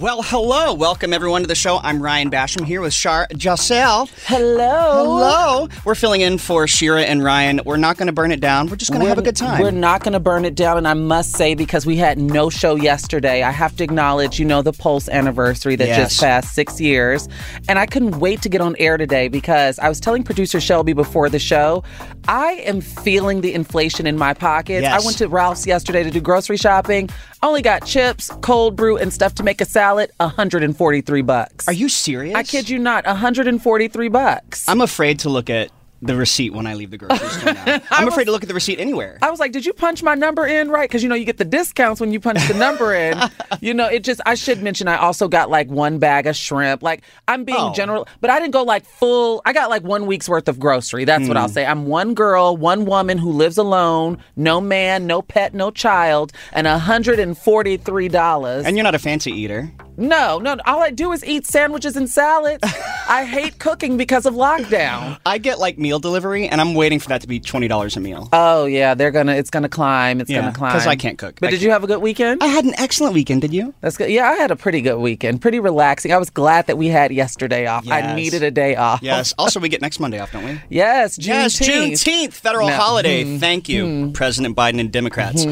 Well, hello. Welcome everyone to the show. I'm Ryan Basham here with Shar Jossell. Hello. Hello. We're filling in for Shira and Ryan. We're not going to burn it down. We're just going to have a good time. We're not going to burn it down. And I must say, because we had no show yesterday, I have to acknowledge, you know, the Pulse anniversary that Yes. just passed six years. And I couldn't wait to get on air today because I was telling producer Shelby before the show, I am feeling the inflation in my pockets. Yes. I went to Ralph's yesterday to do grocery shopping. Only got chips, cold brew, and stuff to make a salad, 143 bucks. Are you serious? I kid you not, 143 bucks. I'm afraid to look at the receipt when I leave the grocery store now. I'm afraid to look at the receipt anywhere. I was like, did you punch my number in right? Because you know you get the discounts when you punch the number in. you know, it just I should mention I also got like one bag of shrimp. Like I'm being Oh. general, but I didn't go like full. I got like one week's worth of grocery. That's what I'll Hmm. say. I'm one girl, one woman who lives alone, no man, no pet, no child, and hundred and forty three dollars. and you're not a fancy eater. No, no, all I do is eat sandwiches and salads. I hate cooking because of lockdown. I get like meal delivery, and I'm waiting for that to be twenty dollars a meal. Oh yeah, they're gonna. It's gonna climb. It's Yeah, gonna climb. 'cause I can't cook. But I did you have a good weekend? I had an excellent weekend. Did you? That's good. Yeah, I had a pretty good weekend. Pretty relaxing. I was glad that we had yesterday off. I needed a day off. Yes. also, we get next Monday off, don't we? Yes, Yes, Juneteenth. Juneteenth, federal No. holiday. Thank you, President Biden and Democrats.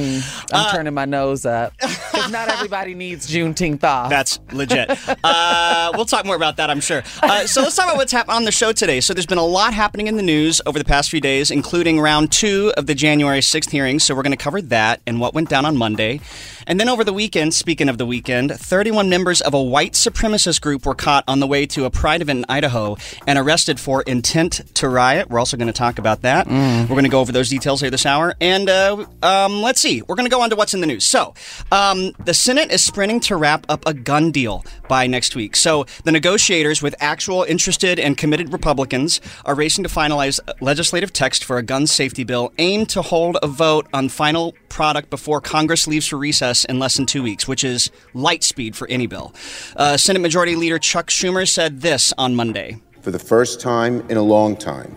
I'm turning my nose up because not everybody needs Juneteenth off. That's legit. Uh, we'll talk more about that, I'm sure. Uh, so let's talk about what's happened on the show today. So there's been a lot happening in the news over the past few days, including round two of the January 6th hearings. So we're going to cover that and what went down on Monday. And then over the weekend, speaking of the weekend, 31 members of a white supremacist group were caught on the way to a pride event in Idaho and arrested for intent to riot. We're also going to talk about that. We're going to go over those details here this hour. And uh, um, let's see, we're going to go on to what's in the news. So um, the Senate is sprinting to wrap up a gun deal by next week. So the negotiators, with actual interested and committed Republicans, are racing to finalize legislative text for a gun safety bill aimed to hold a vote on final product before Congress leaves for recess in less than two weeks, which is light speed for any bill. Uh, Senate Majority Leader Chuck Schumer said this on Monday. For the first time in a long time,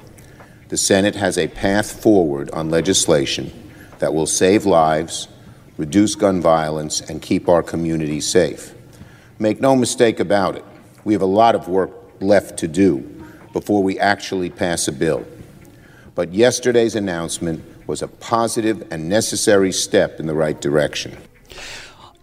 the Senate has a path forward on legislation that will save lives, reduce gun violence, and keep our communities safe. Make no mistake about it, we have a lot of work left to do before we actually pass a bill. But yesterday's announcement was a positive and necessary step in the right direction.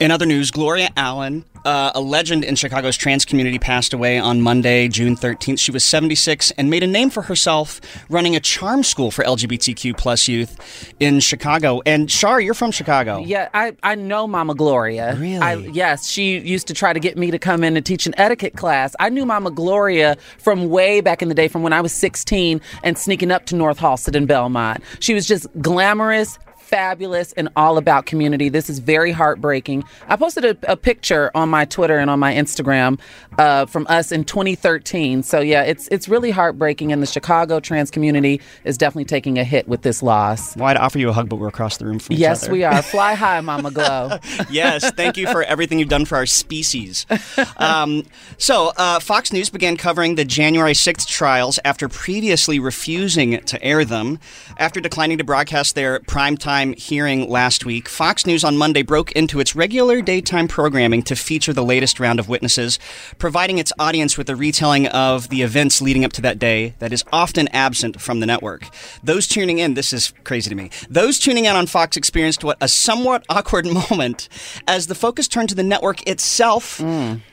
In other news, Gloria Allen, uh, a legend in Chicago's trans community, passed away on Monday, June 13th. She was 76 and made a name for herself running a charm school for LGBTQ plus youth in Chicago. And Shar, you're from Chicago. Yeah, I, I know Mama Gloria. Really? I, yes, she used to try to get me to come in and teach an etiquette class. I knew Mama Gloria from way back in the day, from when I was 16 and sneaking up to North Halsted in Belmont. She was just glamorous. Fabulous and all about community. This is very heartbreaking. I posted a, a picture on my Twitter and on my Instagram uh, from us in 2013. So yeah, it's it's really heartbreaking, and the Chicago trans community is definitely taking a hit with this loss. Well, I'd offer you a hug, but we're across the room from each other. Yes, we are. Fly high, Mama Glow. yes, thank you for everything you've done for our species. Um, so, uh, Fox News began covering the January 6th trials after previously refusing to air them. After declining to broadcast their primetime hearing last week, Fox News on Monday broke into its regular daytime programming to feature the latest round of witnesses, providing its audience with a retelling of the events leading up to that day that is often absent from the network. Those tuning in, this is crazy to me, those tuning in on Fox experienced what a somewhat awkward moment as the focus turned to the network itself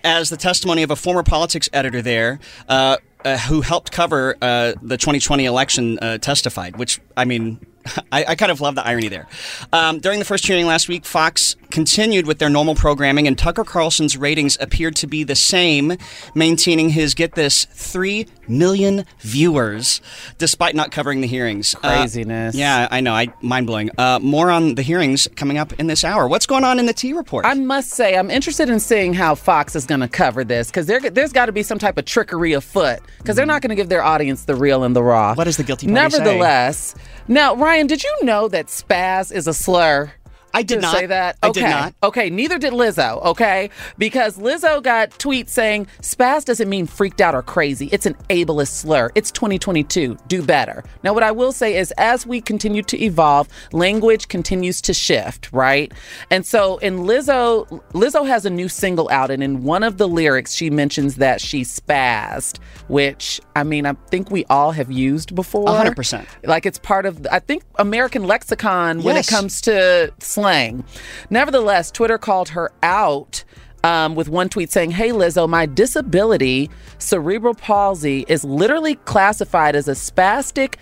as the testimony of a former politics editor there. Uh, uh, who helped cover uh, the 2020 election uh, testified, which, I mean, I, I, kind of love the irony there. Um, during the first hearing last week, Fox continued with their normal programming, and Tucker Carlson's ratings appeared to be the same, maintaining his, get this, 3 million viewers, despite not covering the hearings. Craziness. Uh, yeah, I know. I Mind blowing. Uh, more on the hearings coming up in this hour. What's going on in the T report? I must say, I'm interested in seeing how Fox is going to cover this because there's got to be some type of trickery afoot because they're not going to give their audience the real and the raw. What does the guilty party Nevertheless, say? now, Ryan, did you know that spaz is a slur? I did not say that. Okay. I did not. Okay, neither did Lizzo. Okay, because Lizzo got tweets saying spaz doesn't mean freaked out or crazy. It's an ableist slur. It's 2022. Do better. Now, what I will say is, as we continue to evolve, language continues to shift, right? And so, in Lizzo, Lizzo has a new single out, and in one of the lyrics, she mentions that she spazzed, which I mean, I think we all have used before. 100%. Like it's part of, I think, American lexicon when it comes to slang. Nevertheless, Twitter called her out um, with one tweet saying, Hey, Lizzo, my disability, cerebral palsy, is literally classified as a spastic,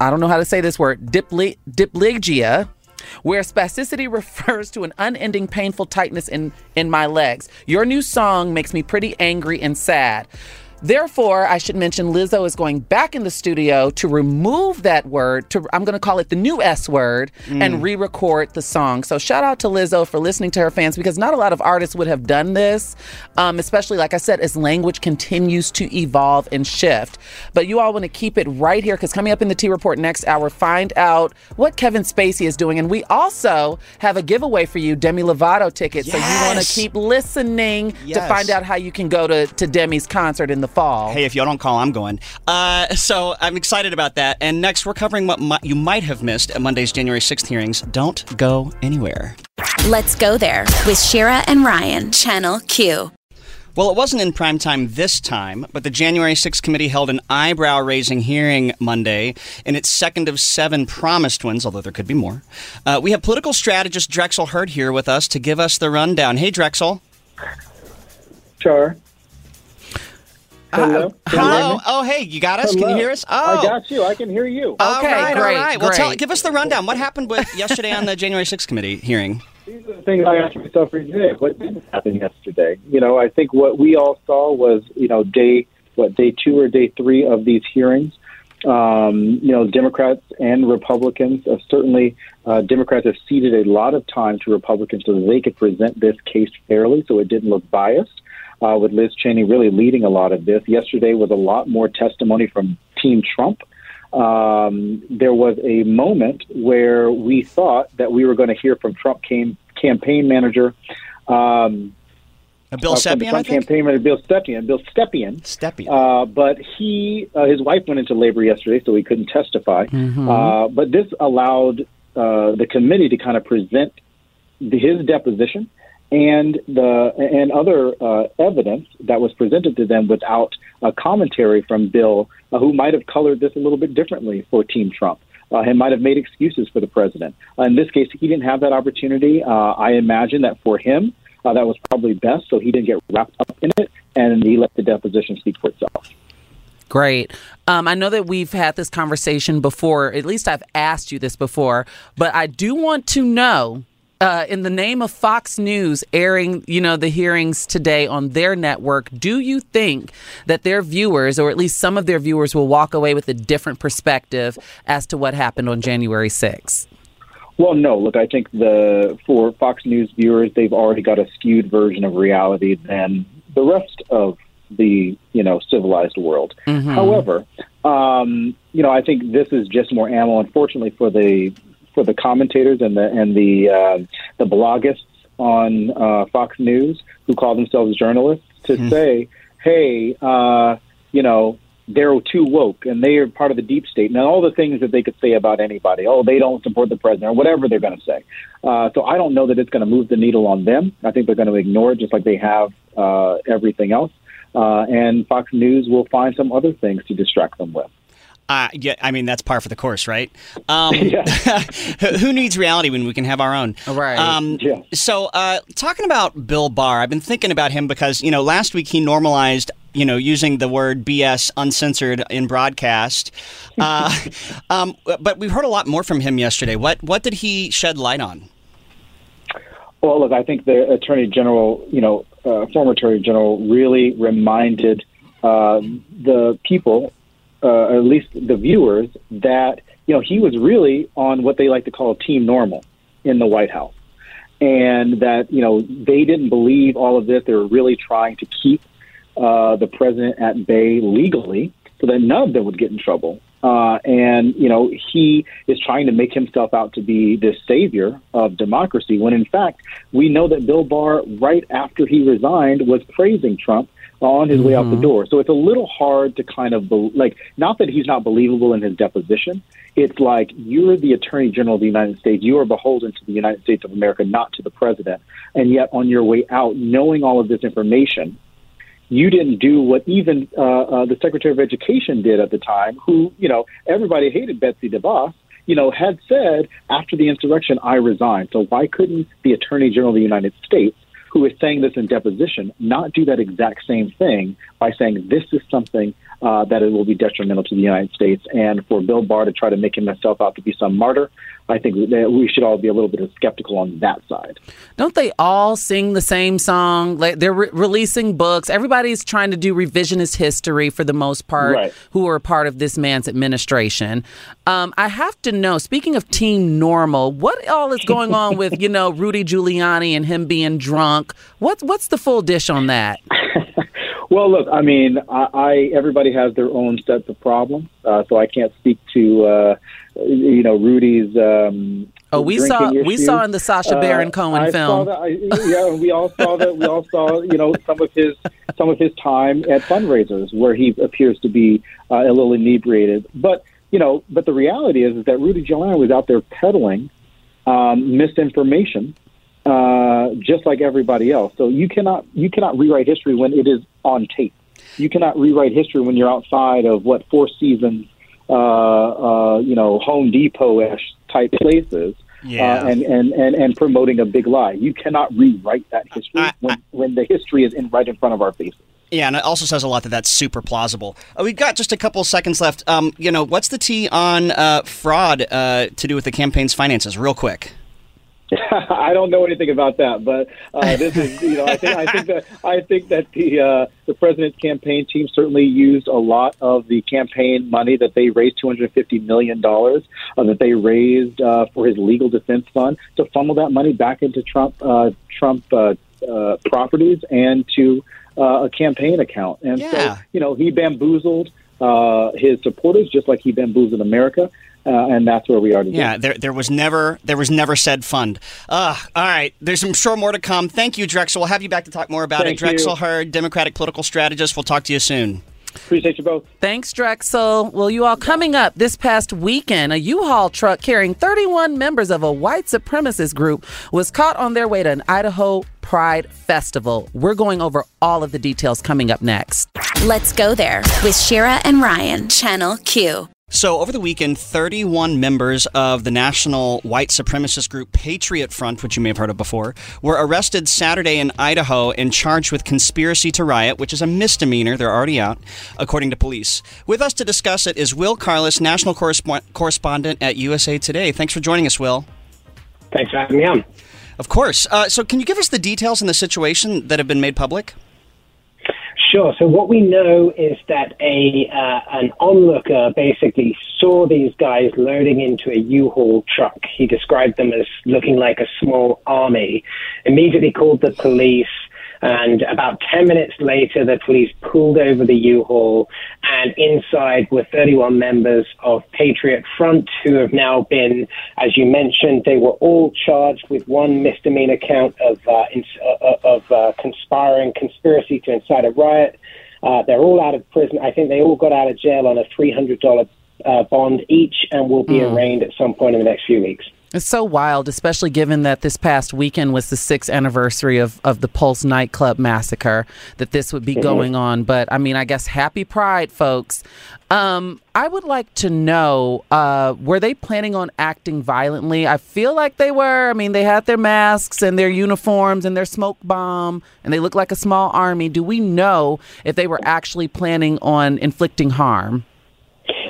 I don't know how to say this word, diplegia. Where spasticity refers to an unending painful tightness in, in my legs. Your new song makes me pretty angry and sad. Therefore, I should mention Lizzo is going back in the studio to remove that word. To I'm going to call it the new S word and re-record the song. So shout out to Lizzo for listening to her fans because not a lot of artists would have done this, um, especially like I said, as language continues to evolve and shift. But you all want to keep it right here because coming up in the T Report next hour, find out what Kevin Spacey is doing, and we also have a giveaway for you, Demi Lovato tickets. So you want to keep listening to find out how you can go to to Demi's concert in the fall. Hey, if y'all don't call, I'm going. Uh, so I'm excited about that. And next, we're covering what mi- you might have missed at Monday's January 6th hearings. Don't go anywhere. Let's go there with Shira and Ryan, Channel Q. Well, it wasn't in prime time this time, but the January 6th committee held an eyebrow raising hearing Monday in its second of seven promised ones, although there could be more. Uh, we have political strategist Drexel Heard here with us to give us the rundown. Hey, Drexel. Sure. Hello. Can you hear Hello. Oh, hey, you got us? Can you hear us? Oh. I got you. I can hear you. Okay, right, great, all right. Well, tell, give us the rundown. What happened with yesterday on the January 6th committee hearing? These are the things I ask myself every day. What didn't happen yesterday? You know, I think what we all saw was, you know, day what day two or day three of these hearings. Um, you know, Democrats and Republicans have certainly uh, Democrats have ceded a lot of time to Republicans so that they could present this case fairly, so it didn't look biased. Uh, with Liz Cheney really leading a lot of this. Yesterday was a lot more testimony from Team Trump. Um, there was a moment where we thought that we were going to hear from Trump cam- campaign manager, um, Bill uh, from the I Trump think? campaign manager Bill Stepien. Bill Stepien. Steppian. Uh, but he, uh, his wife went into labor yesterday, so he couldn't testify. Uh, but this allowed uh, the committee to kind of present the, his deposition and the and other uh, evidence that was presented to them without a commentary from Bill, uh, who might have colored this a little bit differently for Team Trump. Uh, and might have made excuses for the president. Uh, in this case, he didn't have that opportunity. Uh, I imagine that for him, uh, that was probably best, so he didn't get wrapped up in it, and he let the deposition speak for itself. Great. Um, I know that we've had this conversation before. At least I've asked you this before, but I do want to know. Uh, in the name of Fox News airing, you know, the hearings today on their network, do you think that their viewers, or at least some of their viewers, will walk away with a different perspective as to what happened on January 6th? Well, no. Look, I think the for Fox News viewers, they've already got a skewed version of reality than the rest of the you know civilized world. However, um, you know, I think this is just more ammo, unfortunately, for the for the commentators and the and the uh, the blogists on uh, Fox News who call themselves journalists to say, hey, uh, you know. they're too woke and they are part of the deep state. And all the things that they could say about anybody, oh, they don't support the president or whatever they're going to say. Uh, so I don't know that it's going to move the needle on them. I think they're going to ignore it just like they have uh, everything else. Uh, and Fox News will find some other things to distract them with. Uh, yeah, I mean that's par for the course, right? Um, who needs reality when we can have our own? Right. Um, Yeah. So, uh, talking about Bill Barr, I've been thinking about him because you know last week he normalized you know using the word BS uncensored in broadcast, uh, um, but we've heard a lot more from him yesterday. What what did he shed light on? Well, look, I think the Attorney General, you know, uh, former Attorney General, really reminded uh, the people, uh, at least the viewers, that you know he was really on what they like to call team normal in the White House, and that you know they didn't believe all of this. They were really trying to keep uh, the president at bay legally, so that none of them would get in trouble. Uh, and you know he is trying to make himself out to be this savior of democracy, when in fact we know that Bill Barr, right after he resigned, was praising Trump on his way out the door. So it's a little hard to kind of be- like, not that he's not believable in his deposition. It's like you're the Attorney General of the United States. You are beholden to the United States of America, not to the president. And yet, on your way out, knowing all of this information, you didn't do what even uh, uh, the Secretary of Education did at the time, who, you know, everybody hated Betsy DeVos, you know, had said after the insurrection, I resign. So why couldn't the Attorney General of the United States, who is saying this in deposition, not do that exact same thing by saying this is something uh, that it will be detrimental to the United States? And for Bill Barr to try to make himself out to be some martyr, I think that we should all be a little bit skeptical on that side. Don't they all sing the same song? Like they're re- releasing books. Everybody's trying to do revisionist history for the most part, Right. who are a part of this man's administration. Um, I have to know. Speaking of Team Normal, what all is going on with you know Rudy Giuliani and him being drunk? What's what's the full dish on that? Well, look, I mean, I, I everybody has their own sets of problems, uh, so I can't speak to uh, you know Rudy's. Um, Oh, we saw we saw in the Sacha Baron Uh, Cohen I film. That, I, yeah, we all saw that. We all saw you know some of his some of his time at fundraisers where he appears to be uh, a little inebriated. But you know, but the reality is, is that Rudy Giuliani was out there peddling um, misinformation uh, just like everybody else. So you cannot you cannot rewrite history when it is on tape. You cannot rewrite history when you're outside of what Four Seasons, uh, uh, you know, Home Depot-ish type places. Yeah. Uh, and, and, and, and promoting a big lie. You cannot rewrite that history I- when, when the history is in right in front of our faces. Yeah, and it also says a lot that that's super plausible. Uh, we've got just a couple seconds left. Um, you know, what's the tea on uh, fraud uh, to do with the campaign's finances? Real quick. I don't know anything about that, but uh, this is you know I think I think that I think that the uh, the president's campaign team certainly used a lot of the campaign money that they raised two hundred fifty million dollars uh, that they raised uh, for his legal defense fund to funnel that money back into Trump uh, Trump uh, uh, properties and to uh, a campaign account, and Yeah. so you know he bamboozled uh, his supporters just like he bamboozled America. Uh, and that's where we are today. Yeah, there, there was never there was never said fund. Uh, all right, there's I'm sure more to come. Thank you, Drexel. We'll have you back to talk more about Thank it. Drexel you. Heard, Democratic political strategist. We'll talk to you soon. Appreciate you both. Thanks, Drexel. Well, you all coming up this past weekend, a U-Haul truck carrying 31 members of a white supremacist group was caught on their way to an Idaho Pride Festival. We're going over all of the details coming up next. Let's go there with Shira and Ryan, Channel Q. So, over the weekend, 31 members of the national white supremacist group Patriot Front, which you may have heard of before, were arrested Saturday in Idaho and charged with conspiracy to riot, which is a misdemeanor. They're already out, according to police. With us to discuss it is Will Carless, national correspond- correspondent at USA Today. Thanks for joining us, Will. Thanks for having me on. Of course. Uh, so, can you give us the details in the situation that have been made public? Sure. So what we know is that a uh, an onlooker basically saw these guys loading into a U-Haul truck. He described them as looking like a small army. Immediately called the police. And about 10 minutes later, the police pulled over the U-Haul, and inside were 31 members of Patriot Front who have now been, as you mentioned, they were all charged with one misdemeanor count of uh, ins- uh, of uh, conspiring, conspiracy to incite a riot. Uh, they're all out of prison. I think they all got out of jail on a $300 uh, bond each and will be arraigned at some point in the next few weeks. It's so wild, especially given that this past weekend was the sixth anniversary of, of the Pulse nightclub massacre, that this would be going on. But I mean, I guess happy Pride, folks. Um, I would like to know uh, were they planning on acting violently? I feel like they were. I mean, they had their masks and their uniforms and their smoke bomb, and they looked like a small army. Do we know if they were actually planning on inflicting harm?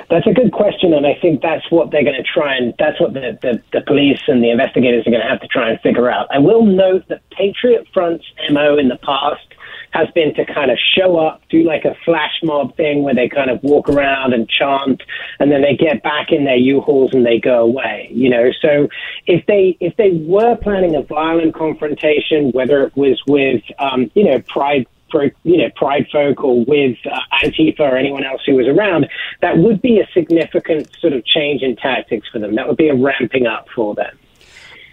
That's a good question, and I think that's what they're going to try and that's what the, the, the police and the investigators are going to have to try and figure out. I will note that Patriot Front's MO in the past has been to kind of show up, do like a flash mob thing where they kind of walk around and chant, and then they get back in their U-Hauls and they go away. You know, so if they if they were planning a violent confrontation, whether it was with um, you know Pride for you know pride folk or with uh, Antifa or anyone else who was around, that would be a significant sort of change in tactics for them. That would be a ramping up for them.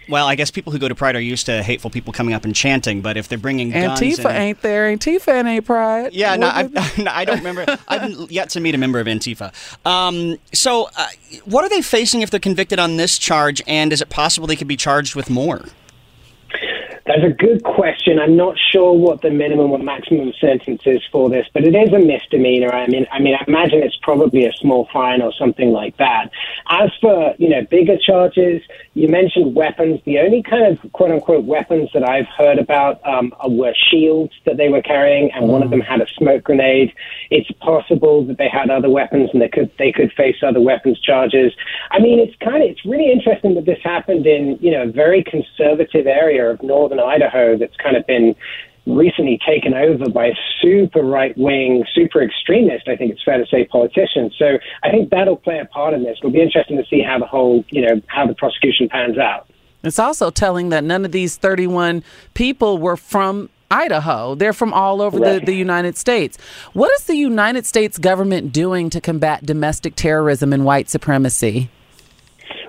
Well, I guess people who go to Pride are used to hateful people coming up and chanting, but if they're bringing guns Antifa and- ain't there. Antifa ain't Pride. Yeah, no, I, no, I don't remember. I've yet to meet a member of Antifa. Um, so, uh, what are they facing if they're convicted on this charge? And is it possible they could be charged with more? That's a good question. I'm not sure what the minimum or maximum sentence is for this, but it is a misdemeanor. I mean, I mean, I imagine it's probably a small fine or something like that. As for you know bigger charges, you mentioned weapons. The only kind of quote unquote weapons that I've heard about um, were shields that they were carrying, and one of them had a smoke grenade. It's possible that they had other weapons, and they could they could face other weapons charges. I mean, it's kind of it's really interesting that this happened in you know a very conservative area of northern Idaho that's kind of been recently taken over by super right wing, super extremist, I think it's fair to say, politicians. So I think that'll play a part in this. It'll be interesting to see how the whole, you know, how the prosecution pans out. It's also telling that none of these 31 people were from Idaho. They're from all over the, the United States. What is the United States government doing to combat domestic terrorism and white supremacy?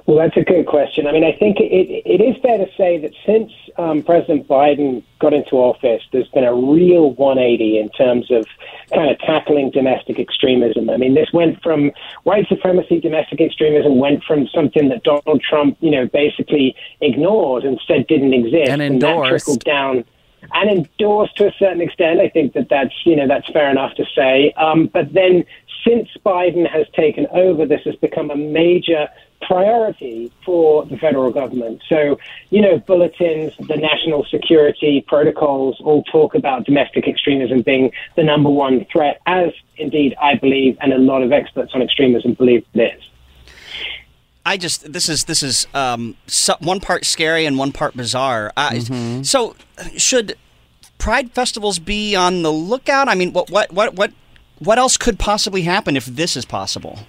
Well, that's a good question. I mean, I think it, it is fair to say that since um, President Biden got into office, there's been a real 180 in terms of kind of tackling domestic extremism. I mean, this went from white supremacy, domestic extremism went from something that Donald Trump, you know, basically ignored and said didn't exist, And that trickled down and endorsed to a certain extent. I think that that's you know that's fair enough to say. Um, but then since Biden has taken over, this has become a major priority for the federal government. So you know bulletins, the national security protocols all talk about domestic extremism being the number one threat, as indeed I believe, and a lot of experts on extremism believe it is. I just this is this is um, so, one part scary and one part bizarre. Uh, So, should Pride festivals be on the lookout? I mean, what what what what what else could possibly happen if this is possible?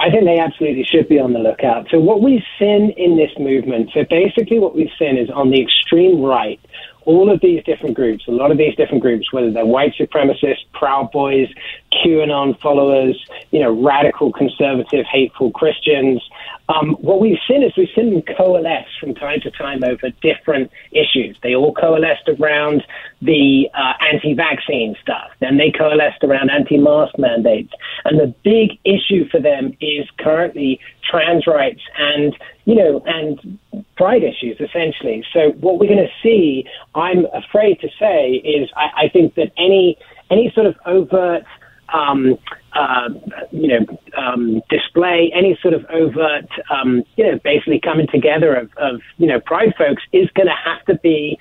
I think they absolutely should be on the lookout. So what we've seen in this movement, so basically what we've seen is on the extreme right, all of these different groups, a lot of these different groups, whether they're white supremacists, Proud Boys, QAnon followers, you know, radical conservative, hateful Christians, um, what we've seen is we've seen them coalesce from time to time over different issues. They all coalesced around the uh, anti-vaccine stuff. Then they coalesced around anti-mask mandates. And the big issue for them is currently trans rights and, you know, and pride issues, essentially. So what we're going to see, I'm afraid to say, is I, I think that any any sort of overt um, uh, you know, um, display any sort of overt, um, you know, basically coming together of, of you know, pride folks is going to have to be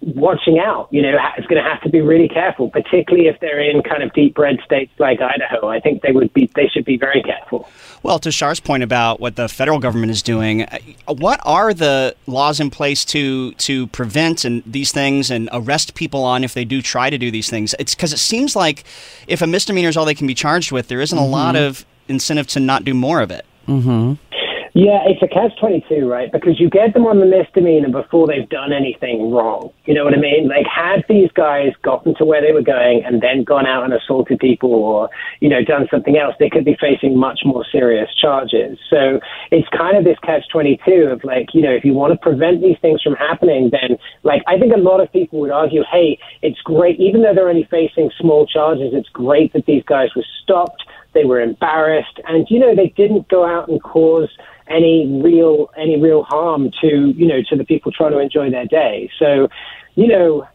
watching out. You know, it's going to have to be really careful, particularly if they're in kind of deep red states like Idaho. I think they would be, they should be very careful. Well, to Shar's point about what the federal government is doing, uh, what are the laws in place to to prevent and these things and arrest people on if they do try to do these things? It's because it seems like if a misdemeanor is all they can be charged with, there isn't a lot of incentive to not do more of it. Yeah, it's a catch 22, right? Because you get them on the misdemeanor before they've done anything wrong. You know what I mean? Like, had these guys gotten to where they were going and then gone out and assaulted people or, you know, done something else, they could be facing much more serious charges. So it's kind of this catch 22 of like, you know, if you want to prevent these things from happening, then, like, I think a lot of people would argue, hey, it's great, even though they're only facing small charges, it's great that these guys were stopped. They were embarrassed, and you know they didn't go out and cause any real any real harm to you know to the people trying to enjoy their day. So, you know,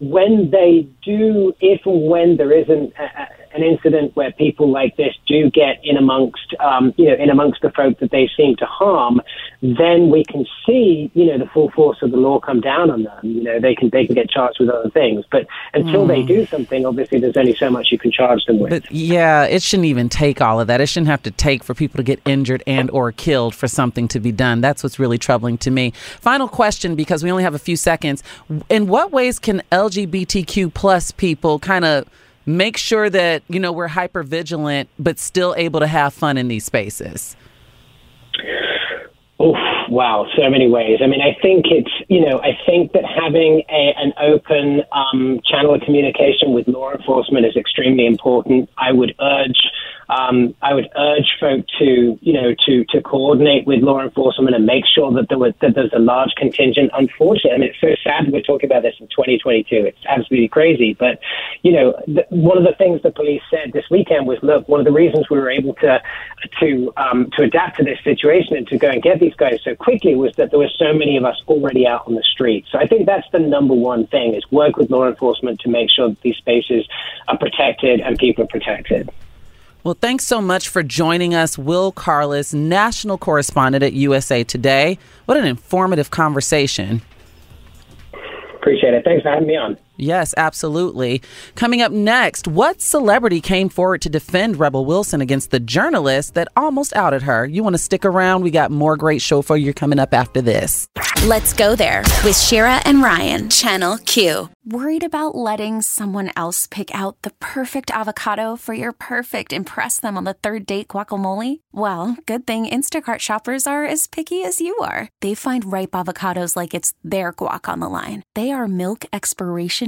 when they do, if and when there isn't a, an incident where people like this do get in amongst, um, you know, in amongst the folk that they seem to harm, then we can see, you know, the full force of the law come down on them. You know, they can they can get charged with other things, but until mm. they do something, obviously, there's only so much you can charge them with. But yeah, it shouldn't even take all of that. It shouldn't have to take for people to get injured and or killed for something to be done. That's what's really troubling to me. Final question, because we only have a few seconds. In what ways can LGBTQ plus people kind of make sure that you know we're hyper vigilant but still able to have fun in these spaces Oh wow, so many ways. I mean, I think it's you know, I think that having a, an open um, channel of communication with law enforcement is extremely important. I would urge um, I would urge folk to, you know, to, to coordinate with law enforcement and make sure that there was that there's a large contingent. Unfortunately, I mean, it's so sad we're talking about this in 2022. It's absolutely crazy. But, you know, the, one of the things the police said this weekend was, look, one of the reasons we were able to to um, to adapt to this situation and to go and get these guys so quickly was that there were so many of us already out on the street. So I think that's the number one thing is work with law enforcement to make sure that these spaces are protected and people are protected. Well, thanks so much for joining us, Will Carless, national correspondent at USA Today. What an informative conversation. Appreciate it. Thanks for having me on. Yes, absolutely. Coming up next, what celebrity came forward to defend Rebel Wilson against the journalist that almost outed her? You want to stick around? We got more great show for you coming up after this. Let's go there with Shira and Ryan, Channel Q. Worried about letting someone else pick out the perfect avocado for your perfect impress them on the third date guacamole? Well, good thing Instacart shoppers are as picky as you are. They find ripe avocados like it's their guac on the line. They are milk expiration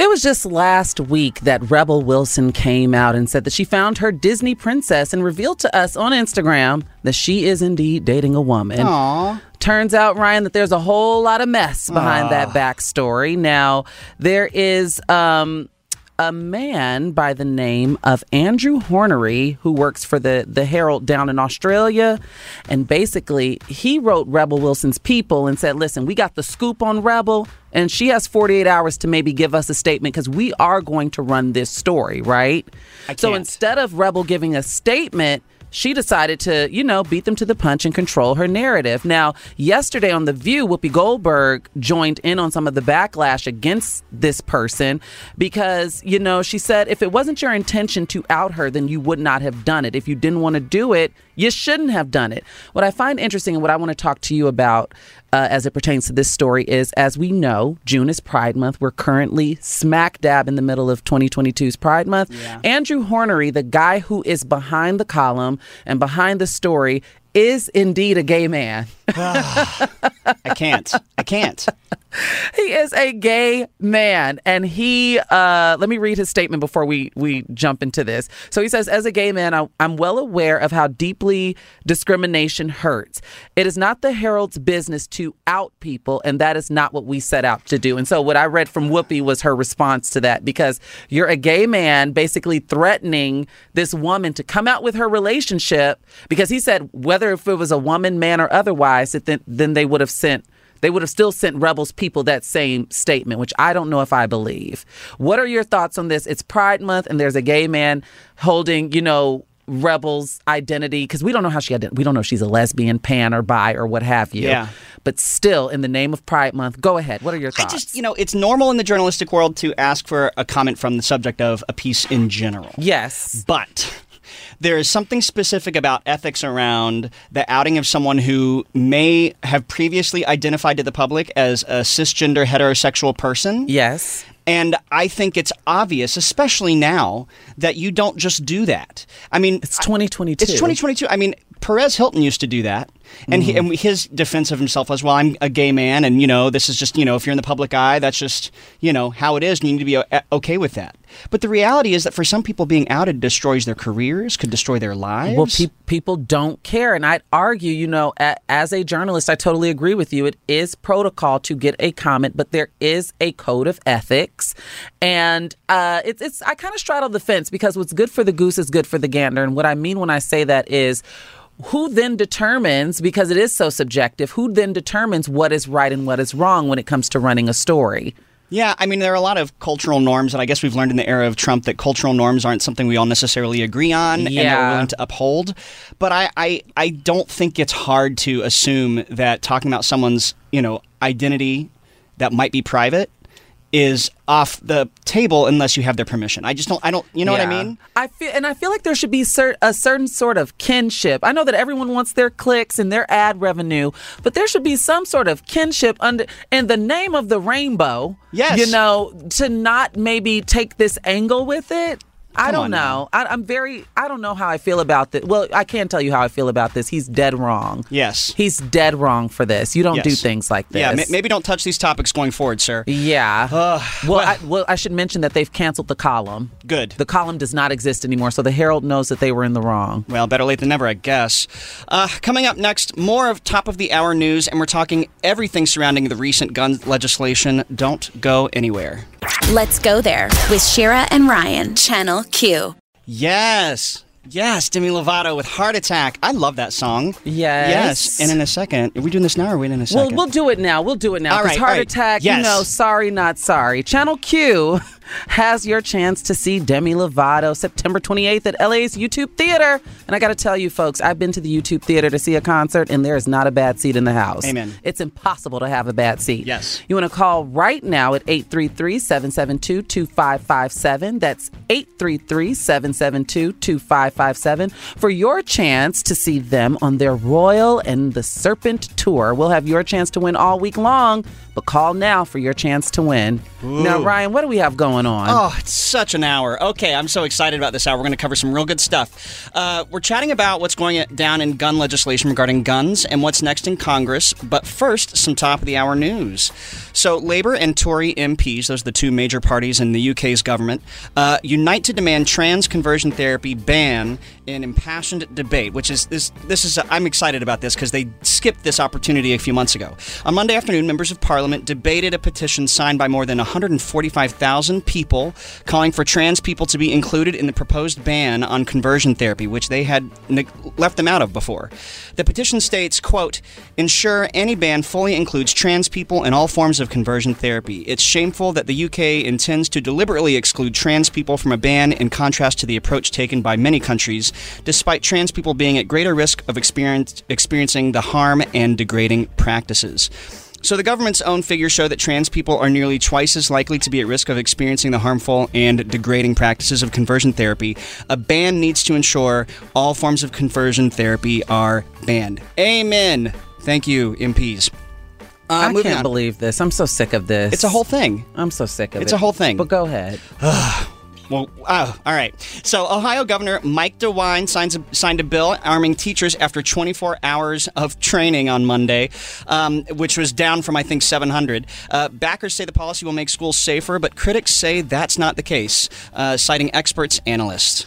It was just last week that Rebel Wilson came out and said that she found her Disney princess and revealed to us on Instagram that she is indeed dating a woman. Aww. Turns out, Ryan, that there's a whole lot of mess behind that backstory. Now, there is um, a man by the name of Andrew Hornery who works for the, the Herald down in Australia. And basically, he wrote Rebel Wilson's people and said, listen, we got the scoop on Rebel. And she has 48 hours to maybe give us a statement because we are going to run this story, right? So instead of Rebel giving a statement, she decided to, you know, beat them to the punch and control her narrative. Now, yesterday on The View, Whoopi Goldberg joined in on some of the backlash against this person because, you know, she said if it wasn't your intention to out her, then you would not have done it. If you didn't want to do it, you shouldn't have done it. What I find interesting and what I want to talk to you about uh, as it pertains to this story is as we know, June is Pride Month. We're currently smack dab in the middle of 2022's Pride Month. Andrew Hornery, the guy who is behind the column and behind the story, is indeed a gay man. I can't. I can't. he is a gay man and he uh, let me read his statement before we we jump into this. So he says as a gay man I, i'm well aware of how deeply discrimination hurts. It is not the herald's business to out people and that is not what we set out to do. And so what i read from whoopi was her response to that because you're a gay man basically threatening this woman to come out with her relationship because he said whether if it was a woman man or otherwise that then, then they would have sent they would have still sent rebels people that same statement, which I don't know if I believe. What are your thoughts on this? It's Pride Month, and there's a gay man holding, you know, rebels identity because we don't know how she ident- we don't know if she's a lesbian, pan, or bi, or what have you. Yeah. But still, in the name of Pride Month, go ahead. What are your thoughts? I just, you know, it's normal in the journalistic world to ask for a comment from the subject of a piece in general. yes. But there is something specific about ethics around the outing of someone who may have previously identified to the public as a cisgender heterosexual person. Yes. And I think it's obvious, especially now, that you don't just do that. I mean, It's 2022. It's 2022. I mean, Perez Hilton used to do that. And, he, mm-hmm. and his defense of himself was, well, I'm a gay man, and, you know, this is just, you know, if you're in the public eye, that's just, you know, how it is, and you need to be uh, uh, okay with that. But the reality is that for some people, being outed destroys their careers, could destroy their lives. Well, pe- people don't care. And I'd argue, you know, a- as a journalist, I totally agree with you. It is protocol to get a comment, but there is a code of ethics. And uh, it's, it's, I kind of straddle the fence because what's good for the goose is good for the gander. And what I mean when I say that is, who then determines, because it is so subjective, who then determines what is right and what is wrong when it comes to running a story? Yeah, I mean, there are a lot of cultural norms, and I guess we've learned in the era of Trump that cultural norms aren't something we all necessarily agree on and Yeah. we're willing to uphold. But I, I, I don't think it's hard to assume that talking about someone's, you know, identity that might be private is off the table unless you have their permission. I just don't, I don't, you know what I mean? I feel, and I feel like there should be cer- a certain sort of kinship. I know that everyone wants their clicks and their ad revenue, but there should be some sort of kinship under in the name of the rainbow. Yes. you know, to not maybe take this angle with it. I don't know. I, I'm very. I don't know how I feel about this. Well, I can tell you how I feel about this. He's dead wrong. Yes. He's dead wrong for this. You don't Yes. do things like this. Yeah, ma- maybe don't touch these topics going forward, sir. Yeah. well, I, well, I should mention that they've canceled the column. Good. The column does not exist anymore, so the Herald knows that they were in the wrong. Well, better late than never, I guess. Uh, coming up next, more of top of the hour news, and we're talking everything surrounding the recent gun legislation. Don't go anywhere. Let's go there with Shira and Ryan, Channel Q. Yes. Yes, Demi Lovato with Heart Attack. I love that song. Yes. Yes. And in a second, are we doing this now or are we in a second? Well, second? we'll do it now. We'll do it now. All Because right, heart all right. attack, you Yes. know, sorry, not sorry. Channel Q has your chance to see Demi Lovato September 28th at LA's YouTube Theater. And I got to tell you, folks, I've been to the YouTube Theater to see a concert, and there is not a bad seat in the house. Amen. It's impossible to have a bad seat. Yes. You want to call right now at 833 772 2557. That's 833 772 2557 for your chance to see them on their Royal and the Serpent tour. We'll have your chance to win all week long, but call now for your chance to win. Now, Ryan, what do we have going on? Oh, it's such an hour. Okay, I'm so excited about this hour. We're going to cover some real good stuff. Uh, we're chatting about what's going down in gun legislation regarding guns and what's next in Congress. But first, some top of the hour news. So, Labour and Tory MPs, those are the two major parties in the UK's government, uh, unite to demand trans conversion therapy ban in impassioned debate. Which is this? This is I'm excited about this because they skipped this opportunity a few months ago. On Monday afternoon, members of Parliament debated a petition signed by more than 145,000 people calling for trans people to be included in the proposed ban on conversion therapy, which they had ne- left them out of before. The petition states, "quote Ensure any ban fully includes trans people and all forms of conversion therapy. It's shameful that the UK intends to deliberately exclude trans people from a ban in contrast to the approach taken by many countries, despite trans people being at greater risk of experiencing the harm and degrading practices." So, the government's own figures show that trans people are nearly twice as likely to be at risk of experiencing the harmful and degrading practices of conversion therapy. A ban needs to ensure all forms of conversion therapy are banned. Amen. Thank you, MPs. Uh, I can't on. believe this. I'm so sick of this. It's a whole thing. I'm so sick of it. It's a whole thing. But go ahead. Well, oh, all right. So, Ohio Governor Mike DeWine signs a, signed a bill arming teachers after 24 hours of training on Monday, um, which was down from, I think, 700. Uh, backers say the policy will make schools safer, but critics say that's not the case, uh, citing experts analysts.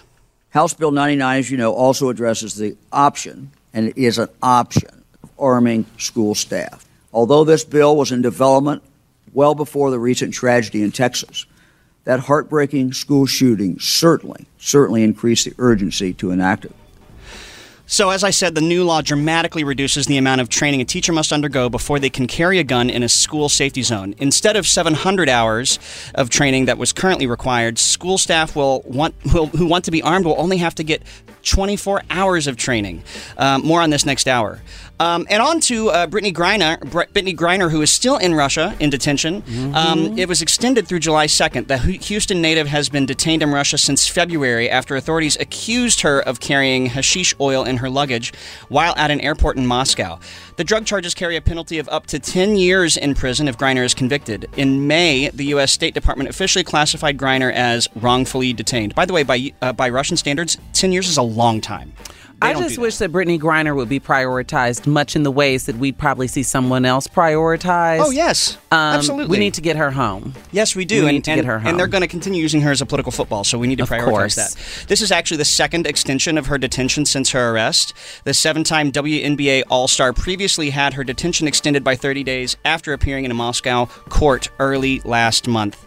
House Bill 99, as you know, also addresses the option, and it is an option, of arming school staff. Although this bill was in development well before the recent tragedy in Texas, that heartbreaking school shooting certainly, certainly increased the urgency to enact it. So, as I said, the new law dramatically reduces the amount of training a teacher must undergo before they can carry a gun in a school safety zone. Instead of 700 hours of training that was currently required, school staff will want will, who want to be armed will only have to get 24 hours of training. Um, more on this next hour. Um, and on to uh, Brittney Griner, Br- Brittney Griner, who is still in Russia in detention. Um, it was extended through July 2nd. The Houston native has been detained in Russia since February after authorities accused her of carrying hashish oil in her luggage while at an airport in Moscow. The drug charges carry a penalty of up to 10 years in prison if Griner is convicted. In May, the U.S. State Department officially classified Griner as wrongfully detained. By the way, by uh, by Russian standards, 10 years is a long time. I just wish that Brittney Griner would be prioritized much in the ways that we'd probably see someone else prioritized. Oh yes, Um, absolutely. We need to get her home. Yes, we do, We and, need to and, get her home. and they're going to continue using her as a political football. So we need to Of prioritize course. that. This is actually the second extension of her detention since her arrest. The seven-time WNBA All-Star previously had her detention extended by 30 days after appearing in a Moscow court early last month.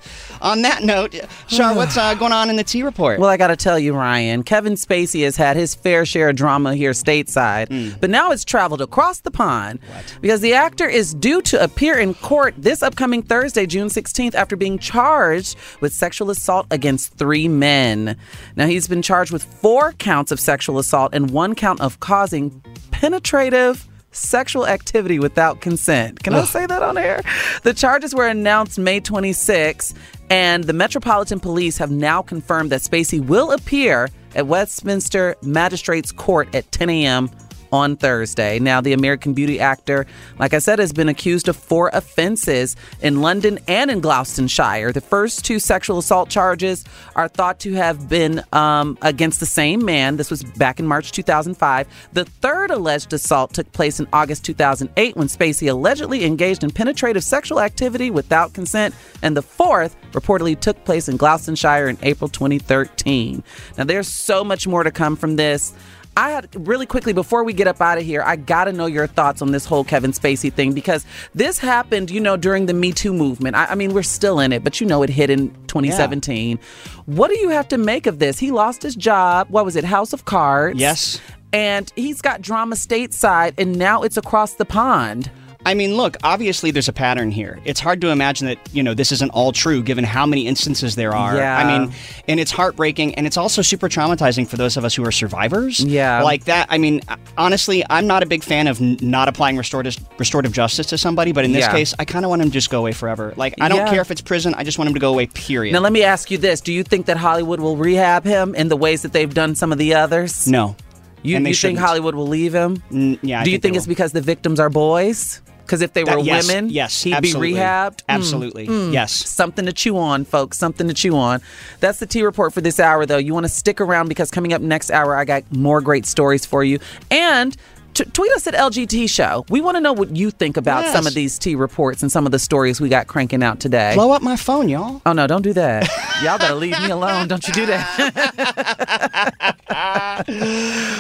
On that note, Shar, what's uh, going on in the T report? Well, I got to tell you, Ryan, Kevin Spacey has had his fair share of drama here stateside, Hmm. but now it's traveled across the pond because the actor is due to appear in court this upcoming Thursday, June 16th, after being charged with sexual assault against three men. Now, he's been charged with four counts of sexual assault and one count of causing penetrative sexual activity without consent. Can I say that on air? The charges were announced May 26, and the Metropolitan Police have now confirmed that Spacey will appear at Westminster Magistrates Court at 10 a.m. on Thursday. Now, the American Beauty actor, like I said, has been accused of four offenses in London and in Gloucestershire. The first two sexual assault charges are thought to have been um, against the same man. This was back in March 2005. The third alleged assault took place in August 2008 when Spacey allegedly engaged in penetrative sexual activity without consent. And the fourth reportedly took place in Gloucestershire in April 2013. Now, there's so much more to come from this. I had really quickly before we get up out of here, I got to know your thoughts on this whole Kevin Spacey thing because this happened, you know, during the Me Too movement. I, I mean, we're still in it, but you know, it hit in 2017. What do you have to make of this? He lost his job. What was it, House of Cards? Yes. And he's got drama stateside, and now it's across the pond. I mean, look, obviously there's a pattern here. It's hard to imagine that, you know, this isn't all true given how many instances there are. Yeah. I mean, and it's heartbreaking and it's also super traumatizing for those of us who are survivors. Yeah. Like that. I mean, honestly, I'm not a big fan of n- not applying restorative restorative justice to somebody, but in this Yeah. case, I kind of want him to just go away forever. Like, I don't Yeah. care if it's prison. I just want him to go away, period. Now, let me ask you this Do you think that Hollywood will rehab him in the ways that they've done some of the others? no. You, you think. Hollywood will leave him? Yeah. I Do you they think it's because the victims are boys? Because if they That- were yes, women, yes, he'd absolutely. be rehabbed. Mm, Absolutely. mm. Yes. Something to chew on, folks. Something to chew on. That's the T report for this hour, though. You want to stick around because coming up next hour, I got more great stories for you. And t- tweet us at LGT Show. We want to know what you think about Yes. some of these T reports and some of the stories we got cranking out today. Blow up my phone, y'all. Oh no, don't do that. Y'all better leave me alone. Don't you do that.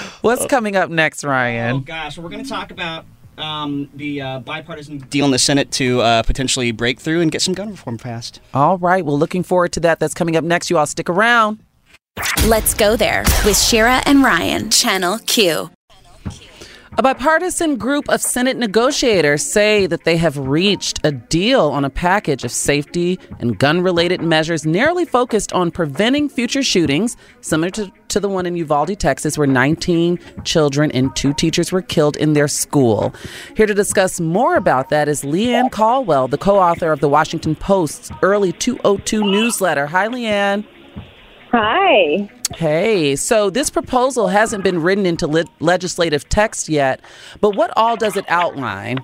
What's coming up next, Ryan? Oh gosh, we're going to talk about um, the uh, bipartisan deal in the Senate to uh, potentially break through and get some gun reform passed. All right, well, looking forward to that. That's coming up next. You all stick around. Let's go there with Shira and Ryan, Channel Q. A bipartisan group of Senate negotiators say that they have reached a deal on a package of safety and gun related measures narrowly focused on preventing future shootings, similar to, to the one in Uvalde, Texas, where 19 children and two teachers were killed in their school. Here to discuss more about that is Leigh Ann Caldwell, the co author of the Washington Post's early 202 newsletter. Hi, Leigh Ann. Hi. Hey, so this proposal hasn't been written into le- legislative text yet, but what all does it outline?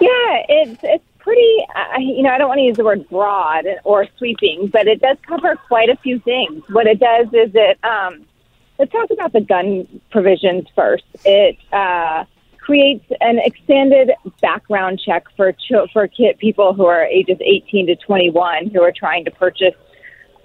Yeah, it's it's pretty. Uh, you know, I don't want to use the word broad or sweeping, but it does cover quite a few things. What it does is it. Um, let's talk about the gun provisions first. It uh, creates an extended background check for ch- for kid, people who are ages 18 to 21 who are trying to purchase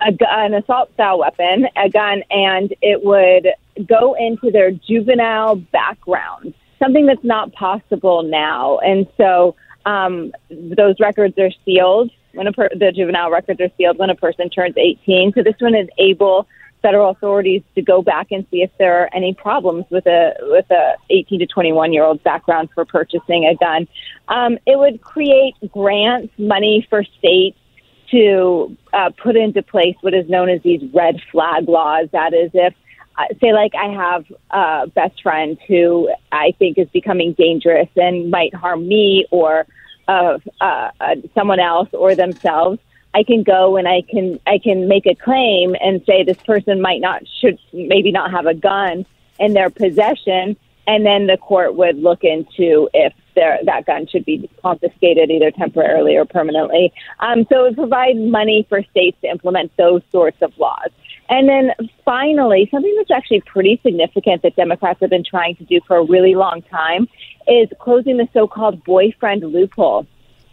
a, an assault style weapon, a gun, and it would go into their juvenile background, something that's not possible now. And so um, those records are sealed when a per- the juvenile records are sealed when a person turns 18. So this one enable federal authorities to go back and see if there are any problems with a with a 18 to 21 year old background for purchasing a gun. Um, it would create grants, money for states to uh, put into place what is known as these red flag laws. That is, if say, like I have a best friend who I think is becoming dangerous and might harm me or uh, uh, uh, someone else or themselves. I can go and I can I can make a claim and say this person might not should maybe not have a gun in their possession, and then the court would look into if their, that gun should be confiscated either temporarily or permanently. Um, so it would provide money for states to implement those sorts of laws. And then finally, something that's actually pretty significant that Democrats have been trying to do for a really long time is closing the so-called boyfriend loophole.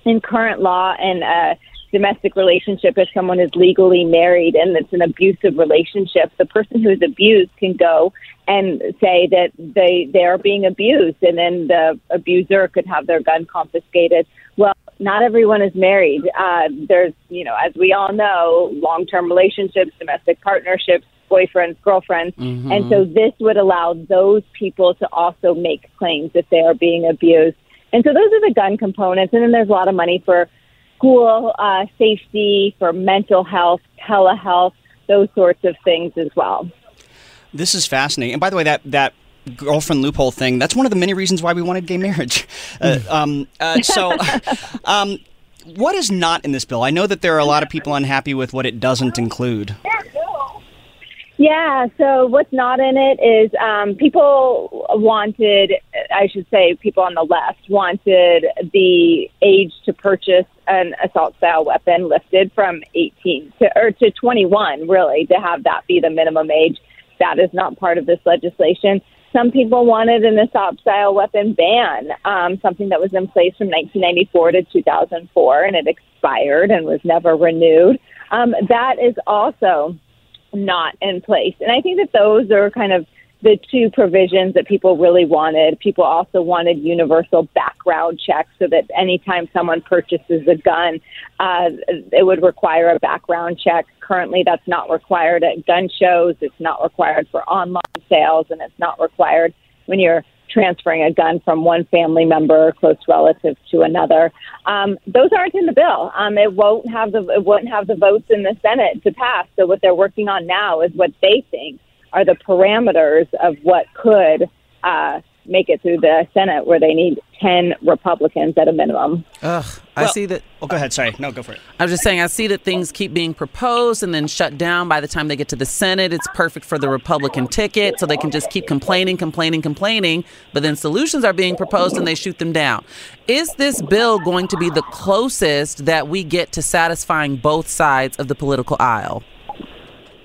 In current law and uh, domestic relationship if someone is legally married and it's an abusive relationship the person who is abused can go and say that they they are being abused and then the abuser could have their gun confiscated not everyone is married uh, there's you know as we all know long term relationships domestic partnerships boyfriends girlfriends Mhm. and so this would allow those people to also make claims if they are being abused and so those are the gun components and then there's a lot of money for school uh, safety, for mental health, telehealth, those sorts of things as well. This is fascinating. And by the way, that that girlfriend loophole thing, that's one of the many reasons why we wanted gay marriage. Uh, um, uh, so, um, what is not in this bill? I know that there are a lot of people unhappy with what it doesn't include. Yeah, so what's not in it is um, people wanted, I should say, people on the left wanted the age to purchase an assault style weapon lifted from 18 to, or to 21, really, to have that be the minimum age. That is not part of this legislation. Some people wanted an assault style weapon ban, um, something that was in place from 1994 to 2004, and it expired and was never renewed. Um, that is also not in place. And I think that those are kind of the two provisions that people really wanted. People also wanted universal background checks so that anytime someone purchases a gun, uh, it would require a background check. Currently, that's not required at gun shows. It's not required for online sales, and it's not required when you're transferring a gun from one family member or close relative to another. Um, those aren't in the bill. Um, it won't have the it won't have the votes in the Senate to pass. So what they're working on now is what they think are the parameters of what could uh, make it through the Senate, where they need ten Republicans at a minimum. Ugh, I see that. Oh, go ahead. Sorry. No, go for it. I was just saying, I see that things keep being proposed and then shut down by the time they get to the Senate. It's perfect for the Republican ticket, so they can just keep complaining, complaining, complaining. But then solutions are being proposed and they shoot them down. Is this bill going to be the closest that we get to satisfying both sides of the political aisle?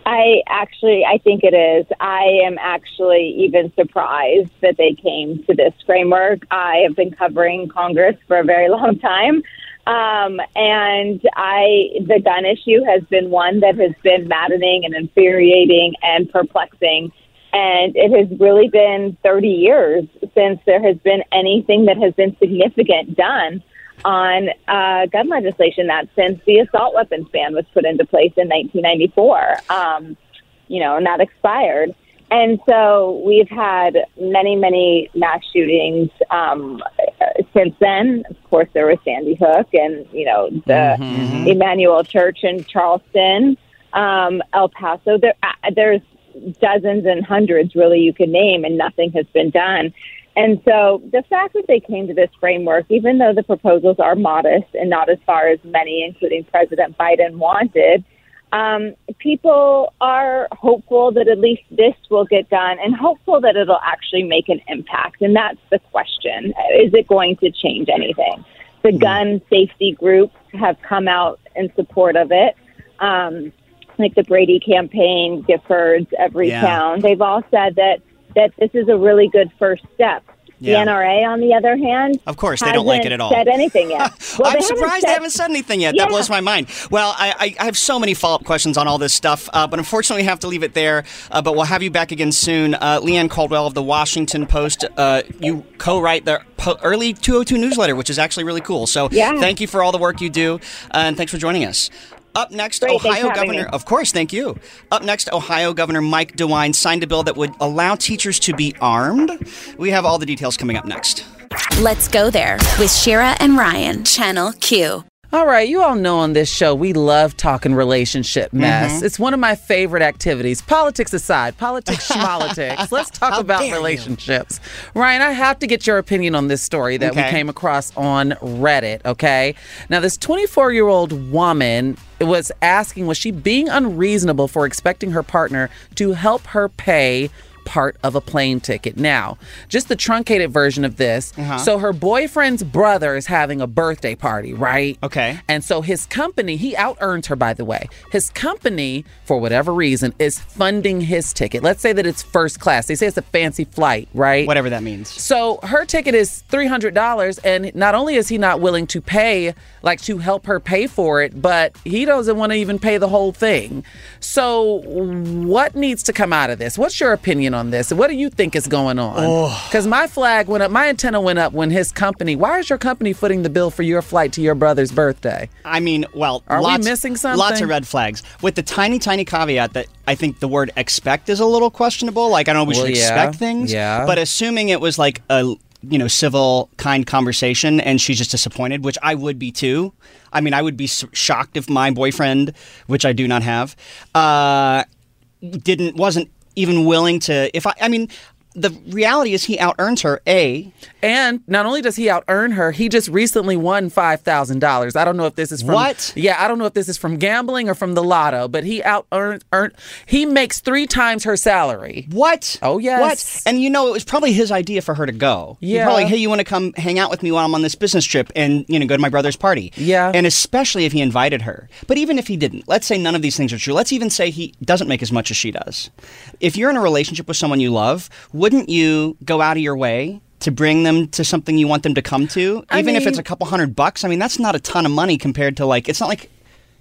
I actually, I think it is. I am actually even surprised that they came to this framework. I have been covering Congress for a very long time. Um, and I, the gun issue has been one that has been maddening and infuriating and perplexing. And it has really been 30 years since there has been anything that has been significant done on uh, gun legislation that since the assault weapons ban was put into place in 1994. Um, you know, and that expired. And so we've had many, many mass shootings um, since then. Of course, there was Sandy Hook and, you know, the Mhm. Emanuel Church in Charleston, um, El Paso. There, uh, there's dozens and hundreds, really, you can name, and nothing has been done. And so the fact that they came to this framework, even though the proposals are modest and not as far as many, including President Biden, wanted, um, people are hopeful that at least this will get done and hopeful that it'll actually make an impact. And that's the question. Is it going to change anything? The gun safety groups have come out in support of it. Um, like the Brady campaign, Giffords, every Yeah. town. They've all said that, that this is a really good first step. Yeah. The NRA, on the other hand, Of course, they don't like it at all. Said anything yet? Well, I'm they surprised said- they haven't said anything yet. Yeah. That blows my mind. Well, I, I, I have so many follow up questions on all this stuff, uh, but unfortunately, we have to leave it there. Uh, but we'll have you back again soon. Uh, Leigh Ann Caldwell of the Washington Post, uh, you co write the po- early 202 newsletter, which is actually really cool. So Yeah. thank you for all the work you do, uh, and thanks for joining us. Up next, Great, Ohio Governor. me. Of course, thank you. Up next, Ohio Governor Mike DeWine signed a bill that would allow teachers to be armed. We have all the details coming up next. Let's go there with Shira and Ryan, Channel Q. All right, you all know on this show we love talking relationship mess. Mhm. It's one of my favorite activities. Politics aside, politics schmolitics. Let's talk How about dare you. relationships. Ryan, I have to get your opinion on this story that Okay. we came across on Reddit, okay? Now, this 24-year-old woman was asking was she being unreasonable for expecting her partner to help her pay part of a plane ticket. Now, just the truncated version of this. Uh-huh. So her boyfriend's brother is having a birthday party, right? Okay. And so his company, he out earns her, by the way. His company, for whatever reason, is funding his ticket. Let's say that it's first class. They say it's a fancy flight, right? Whatever that means. So her ticket is $300. And not only is he not willing to pay, like to help her pay for it, but he doesn't want to even pay the whole thing. So what needs to come out of this? What's your opinion on this? What do you think is going on? Oh. Because my flag went up, my antenna went up when his company, why is your company footing the bill for your flight to your brother's birthday? I mean, well, Are we lots, missing something? Lots of red flags. With the tiny, tiny caveat that I think the word expect is a little questionable. Like, I don't know, we Well, should yeah, expect things. yeah. But assuming it was like a, you know, civil, kind conversation and she's just disappointed, which I would be too. I mean, I would be shocked if my boyfriend, which I do not have, uh, didn't, wasn't even willing to, if I, I mean, the reality is he out earns her, A, And not only does he out earn her, he just recently won five thousand dollars. I don't know if this is from What? Yeah, I don't know if this is from gambling or from the lotto, but he out earned earned he makes three times her salary. What? Oh yes. What? And you know, it was probably his idea for her to go. He Yeah. probably, hey, you want to come hang out with me while I'm on this business trip and, you know, go to my brother's party. Yeah. And especially if he invited her. But even if he didn't, let's say none of these things are true. Let's even say he doesn't make as much as she does. If you're in a relationship with someone you love, wouldn't you go out of your way? To bring them to something you want them to come to, I even if it's a couple hundred bucks. I mean, that's not a ton of money compared to like. It's not like,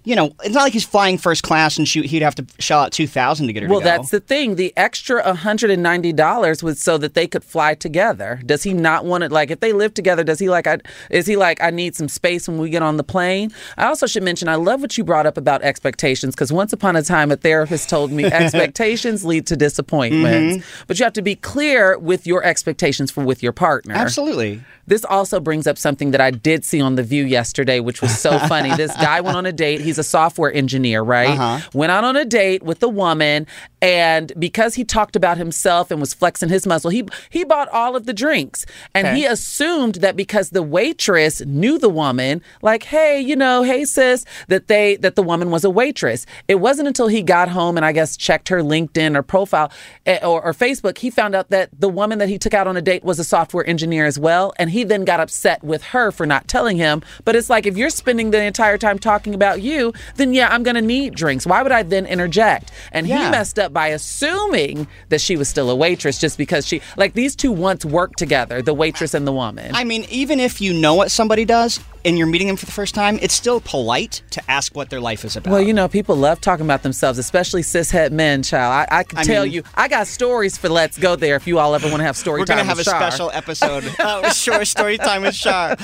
you know, it's not like he's flying first class and she, he'd have to shell out two thousand to get her. Well, to that's the thing. The extra $190 was so that they could fly together. Does he not want it? Like, if they live together, does he like, I, is he like, I need some space when we get on the plane? I also should mention, I love what you brought up about expectations because once upon a time, a therapist told me expectations lead to disappointments. Mm-hmm. But you have to be clear with your expectations for with your partner. Absolutely. This also brings up something that I did see on The View yesterday, which was so funny. this guy went on a date. He's he's a software engineer, right? Uh-huh. Went out on a date with a woman, and because he talked about himself and was flexing his muscle, he he bought all of the drinks, and Okay. he assumed that because the waitress knew the woman, like, hey, you know, hey sis, that they that the woman was a waitress. It wasn't until he got home and I guess checked her LinkedIn or profile eh, or, or Facebook, he found out that the woman that he took out on a date was a software engineer as well, and he then got upset with her for not telling him. But it's like if you're spending the entire time talking about you, then yeah, I'm gonna need drinks. Why would I then interject? And he messed up by assuming that she was still a waitress just because she like these two once worked together, the waitress and the woman. I mean, even if you know what somebody does and you're meeting them for the first time, it's still polite to ask what their life is about. Well, you know, people love talking about themselves, especially cishet men, child. I, I can I tell mean- you, I got stories for Let's Go There if you all ever want to have story time. We're gonna have a with special episode. uh, with Shore Story Time with Shar.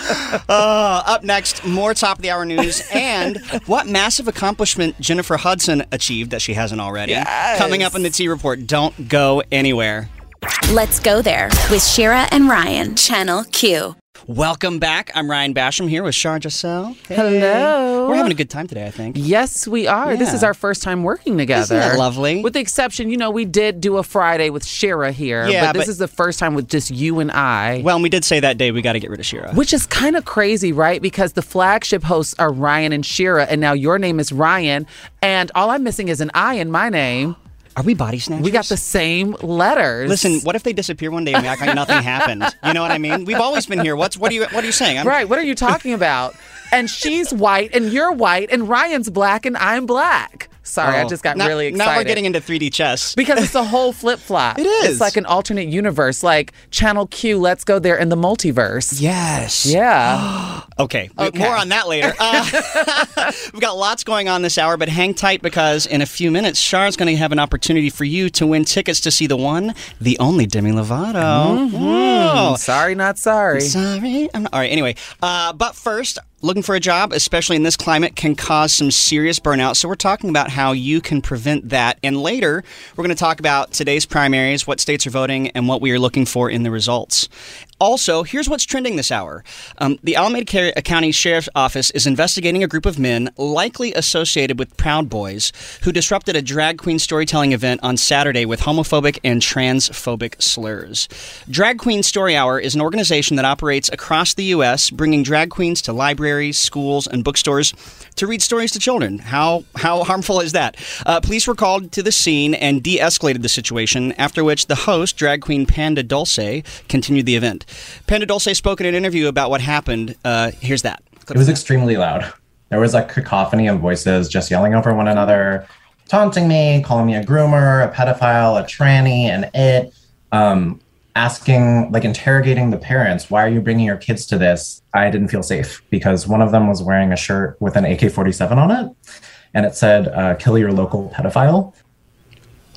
Uh, up next, more top of the hour news and what massive accomplishment Jennifer Hudson achieved that she hasn't already. Yes. Coming up in the T Report. Don't go anywhere. Let's go there with Shira and Ryan, Channel Q. Welcome back. I'm Ryan Basham here with Shar Jossell. Hey. Hello. We're having a good time today, I think. Yes, we are. This is our first time working together. Isn't that lovely? With the exception, you know, we did do a Friday with Shira here, Yeah, but this but- is the first time with just you and I. Well, and we did say that day we got to get rid of Shira. Which is kind of crazy, right? Because the flagship hosts are Ryan and Shira, and now your name is Ryan, and all I'm missing is an I in my name. Are we body snatchers? We got the same letters. Listen, what if they disappear one day and we act like nothing happened? You know what I mean? We've always been here. What's what are you what are you saying? I'm- Right, what are you talking about? and she's white, and you're white, and Ryan's black, and I'm black. Sorry, I Oh. just got Now- really excited. Now we're getting into 3D chess. because it's a whole flip flop. It is. It's like an alternate universe, like Channel Q. Let's go there in the multiverse. yes. Yeah. Okay. Okay. More on that later. Uh, we've got lots going on this hour, but hang tight because in a few minutes, Shar's going to have an opportunity for you to win tickets to see the one, the only Demi Lovato. Oh. Sorry, not sorry. Sorry. I'm not, all right, anyway. Uh, but first, looking for a job, especially in this climate, can cause some serious burnout. So we're talking about how you can prevent that. And later, we're going to talk about today's primaries, what states are voting, and what we are looking for in the results. Also, here's what's trending this hour. Um, the Alameda County Sheriff's Office is investigating a group of men likely associated with Proud Boys who disrupted a drag queen storytelling event on Saturday with homophobic and transphobic slurs. Drag Queen Story Hour is an organization that operates across the U.S., bringing drag queens to libraries, schools, and bookstores to read stories to children. How how harmful is that? Uh, police were called to the scene and de-escalated the situation. After which, the host, drag queen Panda Dulce, continued the event. Panda Dulce spoke in an interview about what happened. Uh, here's that. It was extremely loud. There was a cacophony of voices just yelling over one another, taunting me, calling me a groomer, a pedophile, a tranny, and it. Um, asking, like, interrogating the parents, why are you bringing your kids to this? I didn't feel safe because one of them was wearing a shirt with an AK 47 on it, and it said, uh, kill your local pedophile.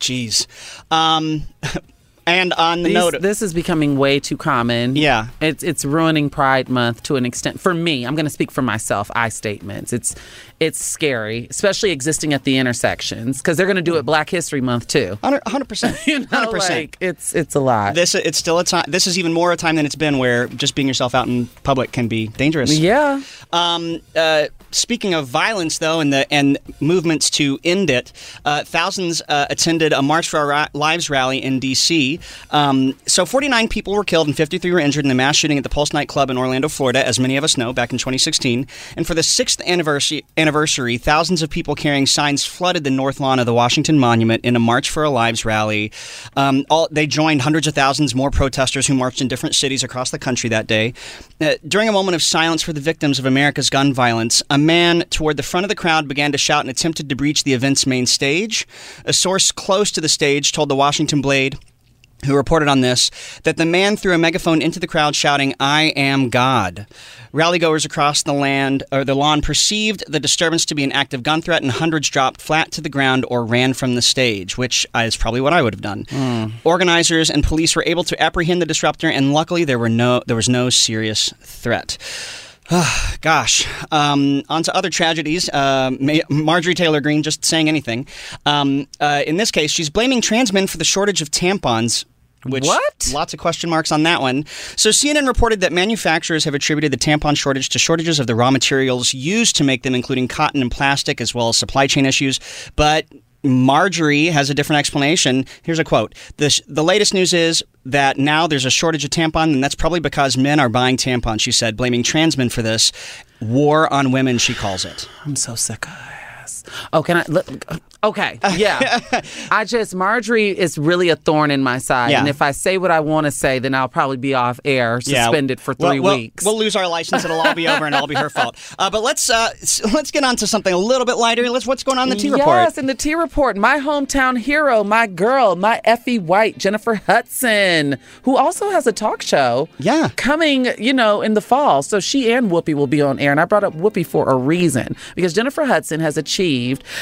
Jeez. Um, and on the These- note, this is becoming way too common. Yeah. it's it's ruining Pride Month to an extent. For me, I'm going to speak for myself. I statements. It's it's scary, especially existing at the intersections because they're going to do it Black History Month too. 100 percent, 100 percent. it's it's a lot. This it's still a time. This is even more a time than it's been where just being yourself out in public can be dangerous. yeah. Um, uh, speaking of violence, though, and the and movements to end it, uh, thousands uh, attended a March for Our Lives rally in D.C. Um, so, 49 people were killed and 53 were injured in the mass shooting at the Pulse nightclub in Orlando, Florida, as many of us know, back in 2016. And for the sixth anniversary, anniversary, thousands of people carrying signs flooded the north lawn of the Washington Monument in a March for Our Lives rally. Um, all, they joined hundreds of thousands more protesters who marched in different cities across the country that day. Uh, during a moment of silence for the victims of America's gun violence, a man toward the front of the crowd began to shout and attempted to breach the event's main stage. A source close to the stage told the Washington Blade who reported on this that the man threw a megaphone into the crowd shouting i am god. Rallygoers across the land or the lawn perceived the disturbance to be an act of gun threat and hundreds dropped flat to the ground or ran from the stage which is probably what i would have done. Hmm. Organizers and police were able to apprehend the disruptor and luckily there were no there was no serious threat Gosh. Um, on to other tragedies. Uh, Ma- Marjorie Taylor Greene just saying anything. Um, uh, in this case, she's blaming trans men for the shortage of tampons Which What? Lots of question marks on that one. So CNN reported that manufacturers have attributed the tampon shortage to shortages of the raw materials used to make them, including cotton and plastic, as well as supply chain issues. But Marjorie has a different explanation. Here's a quote: "The the latest news is that now there's a shortage of tampon, and that's probably because men are buying tampons." She said, blaming trans men for this war on women. She calls it. I'm so sick of this. Oh, can I? Look, okay, yeah. I just Marjorie is really a thorn in my side, Yeah. and if I say what I want to say, then I'll probably be off air, Yeah. suspended for We'll- 3 we'll- weeks. We'll lose our license. It'll all be over, and it'll be her fault. Uh, but let's uh, let's get on to something a little bit lighter. Let's what's going on in the T yes, report. Yes, in the T report, my hometown hero, my girl, my Effie White, Jennifer Hudson, who also has a talk show. Yeah. Coming, you know, in the fall. So she and Whoopi will be on air. And I brought up Whoopi for a reason because Jennifer Hudson has achieved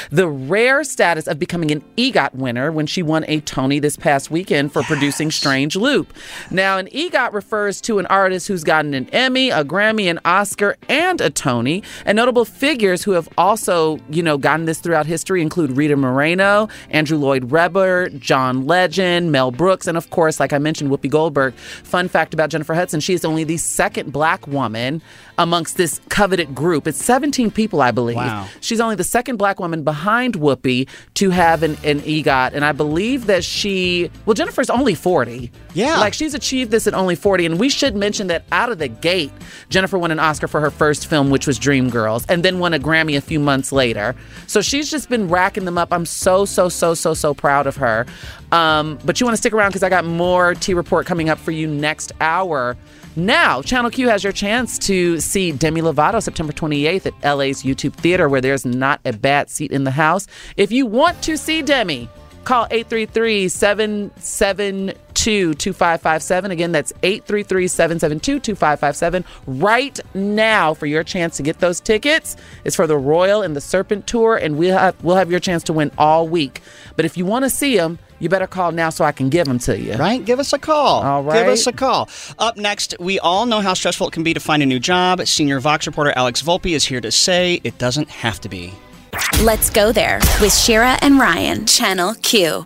the rare status of becoming an EGOT winner when she won a Tony this past weekend for producing Strange Loop. Now, an EGOT refers to an artist who's gotten an Emmy, a Grammy, an Oscar, and a Tony. And notable figures who have also, you know, gotten this throughout history include Rita Moreno, Andrew Lloyd Webber, John Legend, Mel Brooks, and of course, like I mentioned, Whoopi Goldberg. Fun fact about Jennifer Hudson, she is only the second black woman amongst this coveted group. It's 17 people, I believe. Wow. She's only the second black woman behind Whoopi to have an, an EGOT. And I believe that she, well, Jennifer's only 40. Yeah. Like she's achieved this at only 40. And we should mention that out of the gate, Jennifer won an Oscar for her first film, which was Dreamgirls, and then won a Grammy a few months later. So she's just been racking them up. I'm so, so, so, so, so proud of her. Um, but you want to stick around because I got more T Report coming up for you next hour. Now, Channel Q has your chance to see Demi Lovato September 28th at LA's YouTube Theater, where there's not a bad seat in the house. If you want to see Demi, call 833 772 2557. Again, that's 833 772 2557 right now for your chance to get those tickets. It's for the Royal and the Serpent Tour, and we'll have, we'll have your chance to win all week. But if you want to see them, you better call now so I can give them to you. Right? Give us a call. All right. Give us a call. Up next, we all know how stressful it can be to find a new job. Senior Vox reporter Allie Volpe is here to say it doesn't have to be. Let's go there with Shira and Ryan, Channel Q.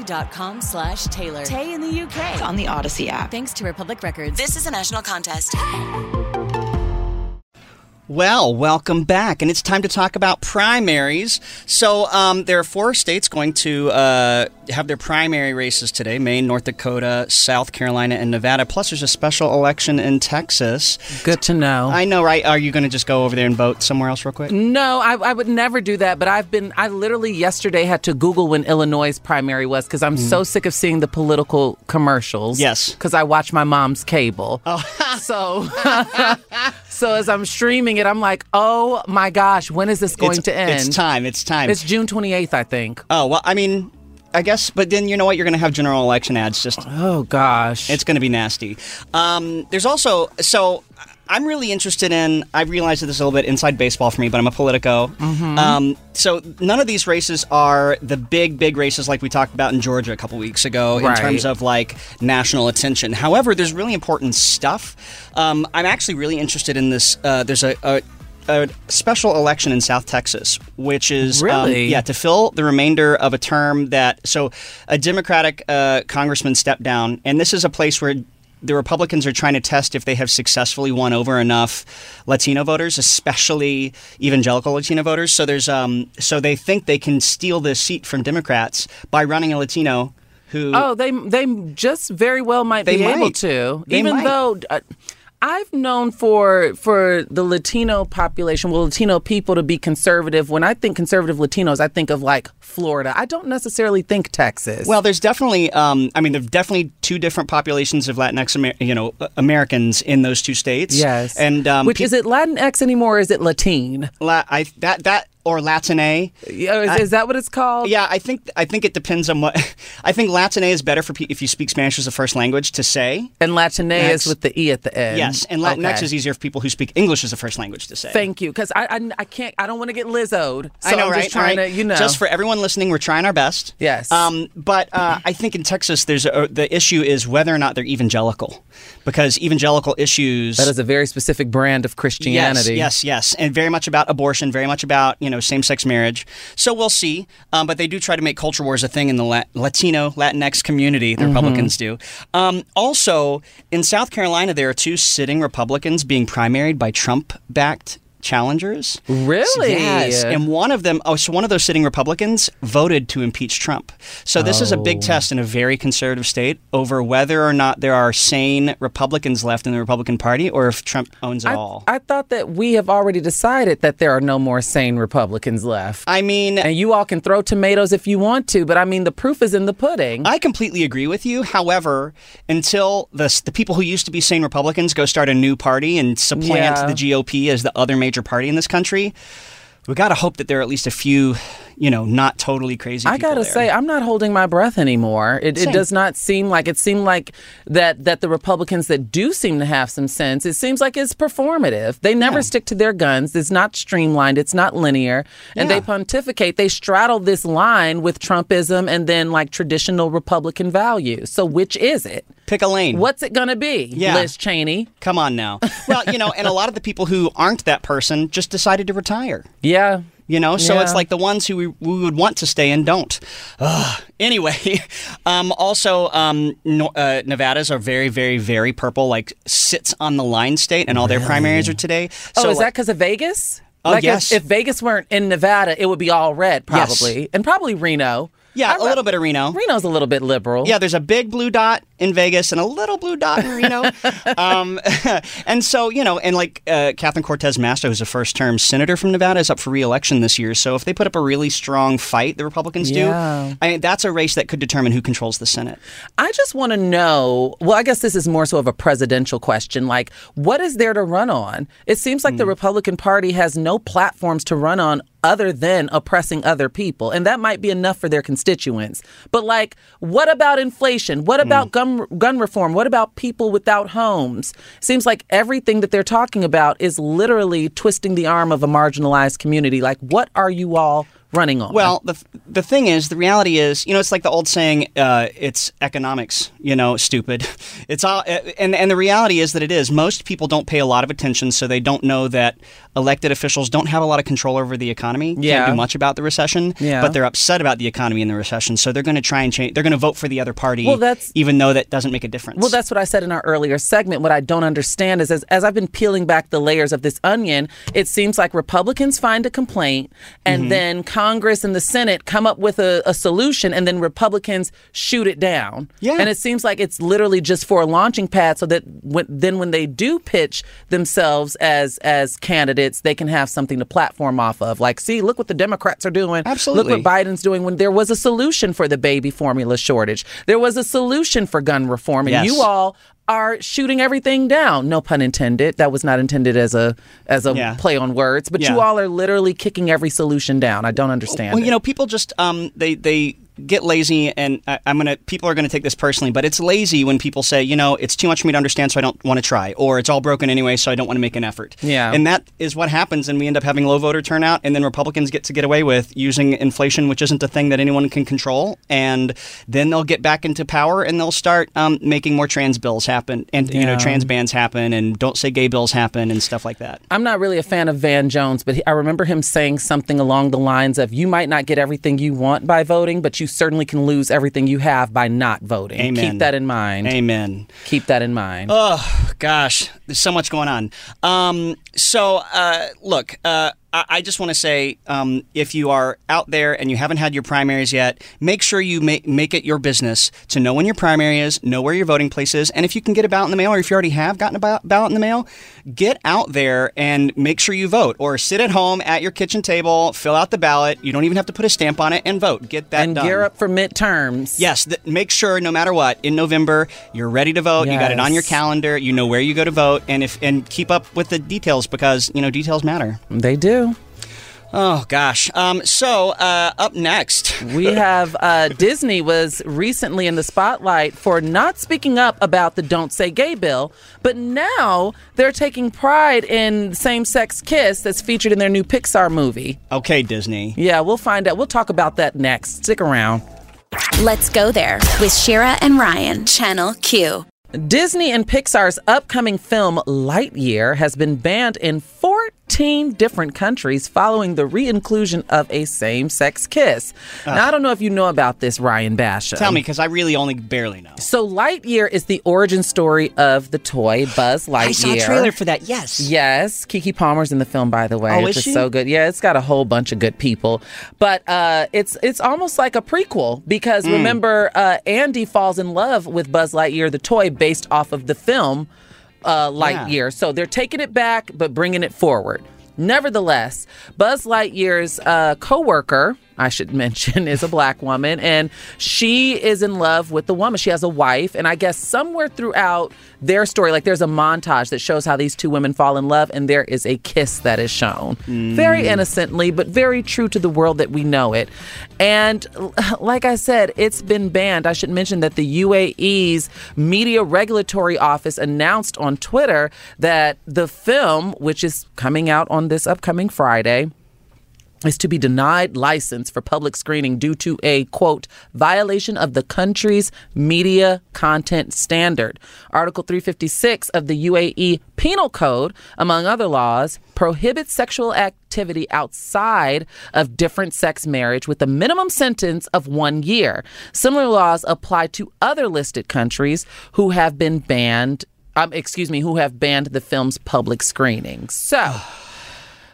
odyssey.com slash Taylor. Tay in the UK. on the Odyssey app. Thanks to Republic Records. This is a national contest. Well, welcome back, and it's time to talk about primaries. So, um, there are four states going to uh, have their primary races today: Maine, North Dakota, South Carolina, and Nevada. Plus, there's a special election in Texas. Good to know. I know, right? Are you going to just go over there and vote somewhere else, real quick? No, I, I would never do that. But I've been, I literally yesterday had to Google when Illinois' primary was because I'm so sick of seeing the political commercials. Mm. Yes. Because I watch my mom's cable. Oh. so, so as I'm streaming it, I'm like, oh my gosh, when is this going It's- to end? It's time. It's time. It's June 28th, I think. Oh well, I mean, I guess, but then you know what? You're going to have general election ads. Just oh gosh, it's going to be nasty. Um, there's also so. I'm really interested in. I realize that this is a little bit inside baseball for me, but I'm a Politico. Mhm. Um, so none of these races are the big, big races like we talked about in Georgia a couple weeks ago in terms of like national attention. However, there's really important stuff. Um, I'm actually really interested in this. Uh, there's a, a a special election in South Texas, which is um, Really? yeah to fill the remainder of a term that so a Democratic uh, congressman stepped down, and this is a place where the Republicans are trying to test if they have successfully won over enough Latino voters, especially evangelical Latino voters. So there's um so they think they can steal this seat from Democrats by running a Latino who Oh, they they just very well might be able to, They even might. though. Uh, I've known for for the Latino population, well, Latino people to be conservative. When I think conservative Latinos, I think of like Florida. I don't necessarily think Texas. Well, there's definitely, um, I mean, there's definitely two different populations of Latinx, Amer- you know, uh, Americans in those two states. yes. and um, which pe- is it Latinx anymore? Or is it Latine? La- I that that or Latine. Yeah, is, is that what it's called? Yeah, I think I think it depends on what. I think Latine is better for pe- if you speak Spanish as a first language to say. And Latine Next. is with the e at the end. Yes, and Latinx Okay. is easier for people who speak English as a first language to say. Thank you, because I, I I can't I don't want to get Lizzoed. So I know, I'm right? just trying Right. to you know Just for everyone listening, we're trying our best. Yes. Um, but uh, I think in Texas, there's a, the issue is whether or not they're evangelical, because evangelical issues. that is a very specific brand of Christianity. Yes, yes, yes, and very much about abortion, very much about you know same-sex marriage. So we'll see. Um, but they do try to make culture wars a thing in the La- Latino Latinx community. The Mhm. Republicans do. Um, also, in South Carolina, there are two sitting Republicans being primaried by Trump-backed challengers. Really? Yes. And one of them, oh, so one of those sitting Republicans voted to impeach Trump. So this is a big Oh. test in a very conservative state over whether or not there are sane Republicans left in the Republican Party or if Trump owns it I, all. I thought that we have already decided that there are no more sane Republicans left. I mean, and you all can throw tomatoes if you want to, but I mean, the proof is in the pudding. I completely agree with you. However, until the the people who used to be sane Republicans go start a new party and supplant Yeah. the GOP as the other major party in this country, we got to hope that there are at least a few, you know, not totally crazy. I gotta there. say, I'm not holding my breath anymore. It, it does not seem like it seemed like that that the Republicans that do seem to have some sense. It seems like it's performative. They never stick to their guns. It's not streamlined. It's not linear. And Yeah. they pontificate. They straddle this line with Trumpism and then like traditional Republican values. So which is it? Pick a lane. What's it gonna be? Yeah. Liz Cheney. Come on now. Well, you know, and a lot of the people who aren't that person just decided to retire. Yeah. You know, so it's like the ones who we, we would want to stay and don't. Ugh. Anyway, um, also um, no, uh, Nevada's are very, very, very purple. Like sits on the line state, and all their primaries are today. Oh, So is that because of Vegas? Oh, like if- yes. if, Vegas weren't in Nevada, it would be all red, Yes. probably, and probably Reno. Yeah, a little bit of Reno. Reno's a little bit liberal. Yeah, there's a big blue dot in Vegas and a little blue dot in Reno. um, and so, you know, and like uh, Catherine Cortez Masto, who's a first term senator from Nevada, is up for reelection this year. So if they put up a really strong fight, the Republicans Yeah. do, I mean, that's a race that could determine who controls the Senate. I just want to know. Well, I guess this is more so of a presidential question. Like, what is there to run on? It seems like the Republican Party has no platforms to run on other than oppressing other people. And that might be enough for their constituents. But, like, what about inflation? What about gun, gun reform? What about people without homes? Seems like everything that they're talking about is literally twisting the arm of a marginalized community. Like, what are you all running on? Well, the the thing is, the reality is, you know, it's like the old saying, uh, "It's economics." You know, stupid. It's all, and and the reality is that it is. Most people don't pay a lot of attention, so they don't know that elected officials don't have a lot of control over the economy. Yeah. Can't do much about the recession. Yeah. But they're upset about the economy and the recession, so they're going to try and change. They're going to vote for the other party. Well, that's- even though that doesn't make a difference. Well, that's what I said in our earlier segment. What I don't understand is as, as I've been peeling back the layers of this onion, it seems like Republicans find a complaint and Mm-hmm. then Congress and the Senate come up with a, a solution and then Republicans shoot it down. Yeah. And it seems like it's literally just for a launching pad so that when, then when they do pitch themselves as as candidates, they can have something to platform off of. Like, see, look what the Democrats are doing. Absolutely. Look what Biden's doing when there was a solution for the baby formula shortage. There was a solution for gun reform. And Yes. you all are shooting everything down. No pun intended. That was not intended as a as a Yeah. play on words. But you all are literally kicking every solution down. I don't understand. Well, it. you know, people just um, they they get lazy, and I, I'm gonna people are gonna take this personally, but it's lazy when people say, you know, it's too much for me to understand, so I don't want to try, or it's all broken anyway, so I don't want to make an effort. Yeah. and that is what happens, and we end up having low voter turnout, and then Republicans get to get away with using inflation, which isn't a thing that anyone can control, and then they'll get back into power, and they'll start um, making more trans bills happen, and you know, trans bans happen, and don't say gay bills happen, and stuff like that. I'm not really a fan of Van Jones, but he, I remember him saying something along the lines of, "You might not get everything you want by voting, but you certainly can lose everything you have by not voting." Amen. Keep that in mind. Amen. Keep that in mind. Oh gosh, there's so much going on. Um, so uh, look, uh, I, just want to say, um, if you are out there and you haven't had your primaries yet, make sure you make make it your business to know when your primary is, know where your voting place is, and if you can get a ballot in the mail, or if you already have gotten a ba- ballot in the mail, get out there and make sure you vote, or sit at home at your kitchen table, fill out the ballot. You don't even have to put a stamp on it and vote. Get that and done. gear up for midterms. Yes, th- make sure no matter what in November you're ready to vote. You got it on your calendar. You know where you go to vote, and if and keep up with the details because you know details matter. They do. Oh gosh. Um. So uh, up next, we have uh, Disney was recently in the spotlight for not speaking up about the "Don't Say Gay" bill, but now they're taking pride in same-sex kiss that's featured in their new Pixar movie. Okay, Disney. Yeah, we'll find out. We'll talk about that next. Stick around. Let's go there with Shira and Ryan, Channel Q. Disney and Pixar's upcoming film Lightyear has been banned in 14 different countries following the re-inclusion of a same-sex kiss. Now, I don't know if you know about this, Ryan Basham. Tell me, because I really only barely know. So Lightyear is the origin story of the toy Buzz Lightyear. I saw a trailer for that. Yes. Yes, Keke Palmer's in the film, by the way. Oh, it's is she? so good. Yeah, it's got a whole bunch of good people, but uh, it's it's almost like a prequel because Mm. remember, uh, Andy falls in love with Buzz Lightyear, the toy based off of the film uh, Lightyear. So they're taking it back, but bringing it forward. Nevertheless, Buzz Lightyear's uh, co-worker, I should mention, is a black woman, and she is in love with the woman. She has a wife, and I guess somewhere throughout their story, like there's a montage that shows how these two women fall in love, and there is a kiss that is shown, mm. very innocently, but very true to the world that we know it. And like I said, it's been banned. I should mention that the UAE's Media Regulatory Office announced on Twitter that the film, which is coming out on this upcoming Friday, is to be denied license for public screening due to a quote violation of the country's media content standard. Article 356 of the UAE Penal Code, among other laws, prohibits sexual activity outside of different sex marriage with a minimum sentence of 1 year. Similar laws apply to other listed countries who have been banned um, excuse me, who have banned the film's public screening. So,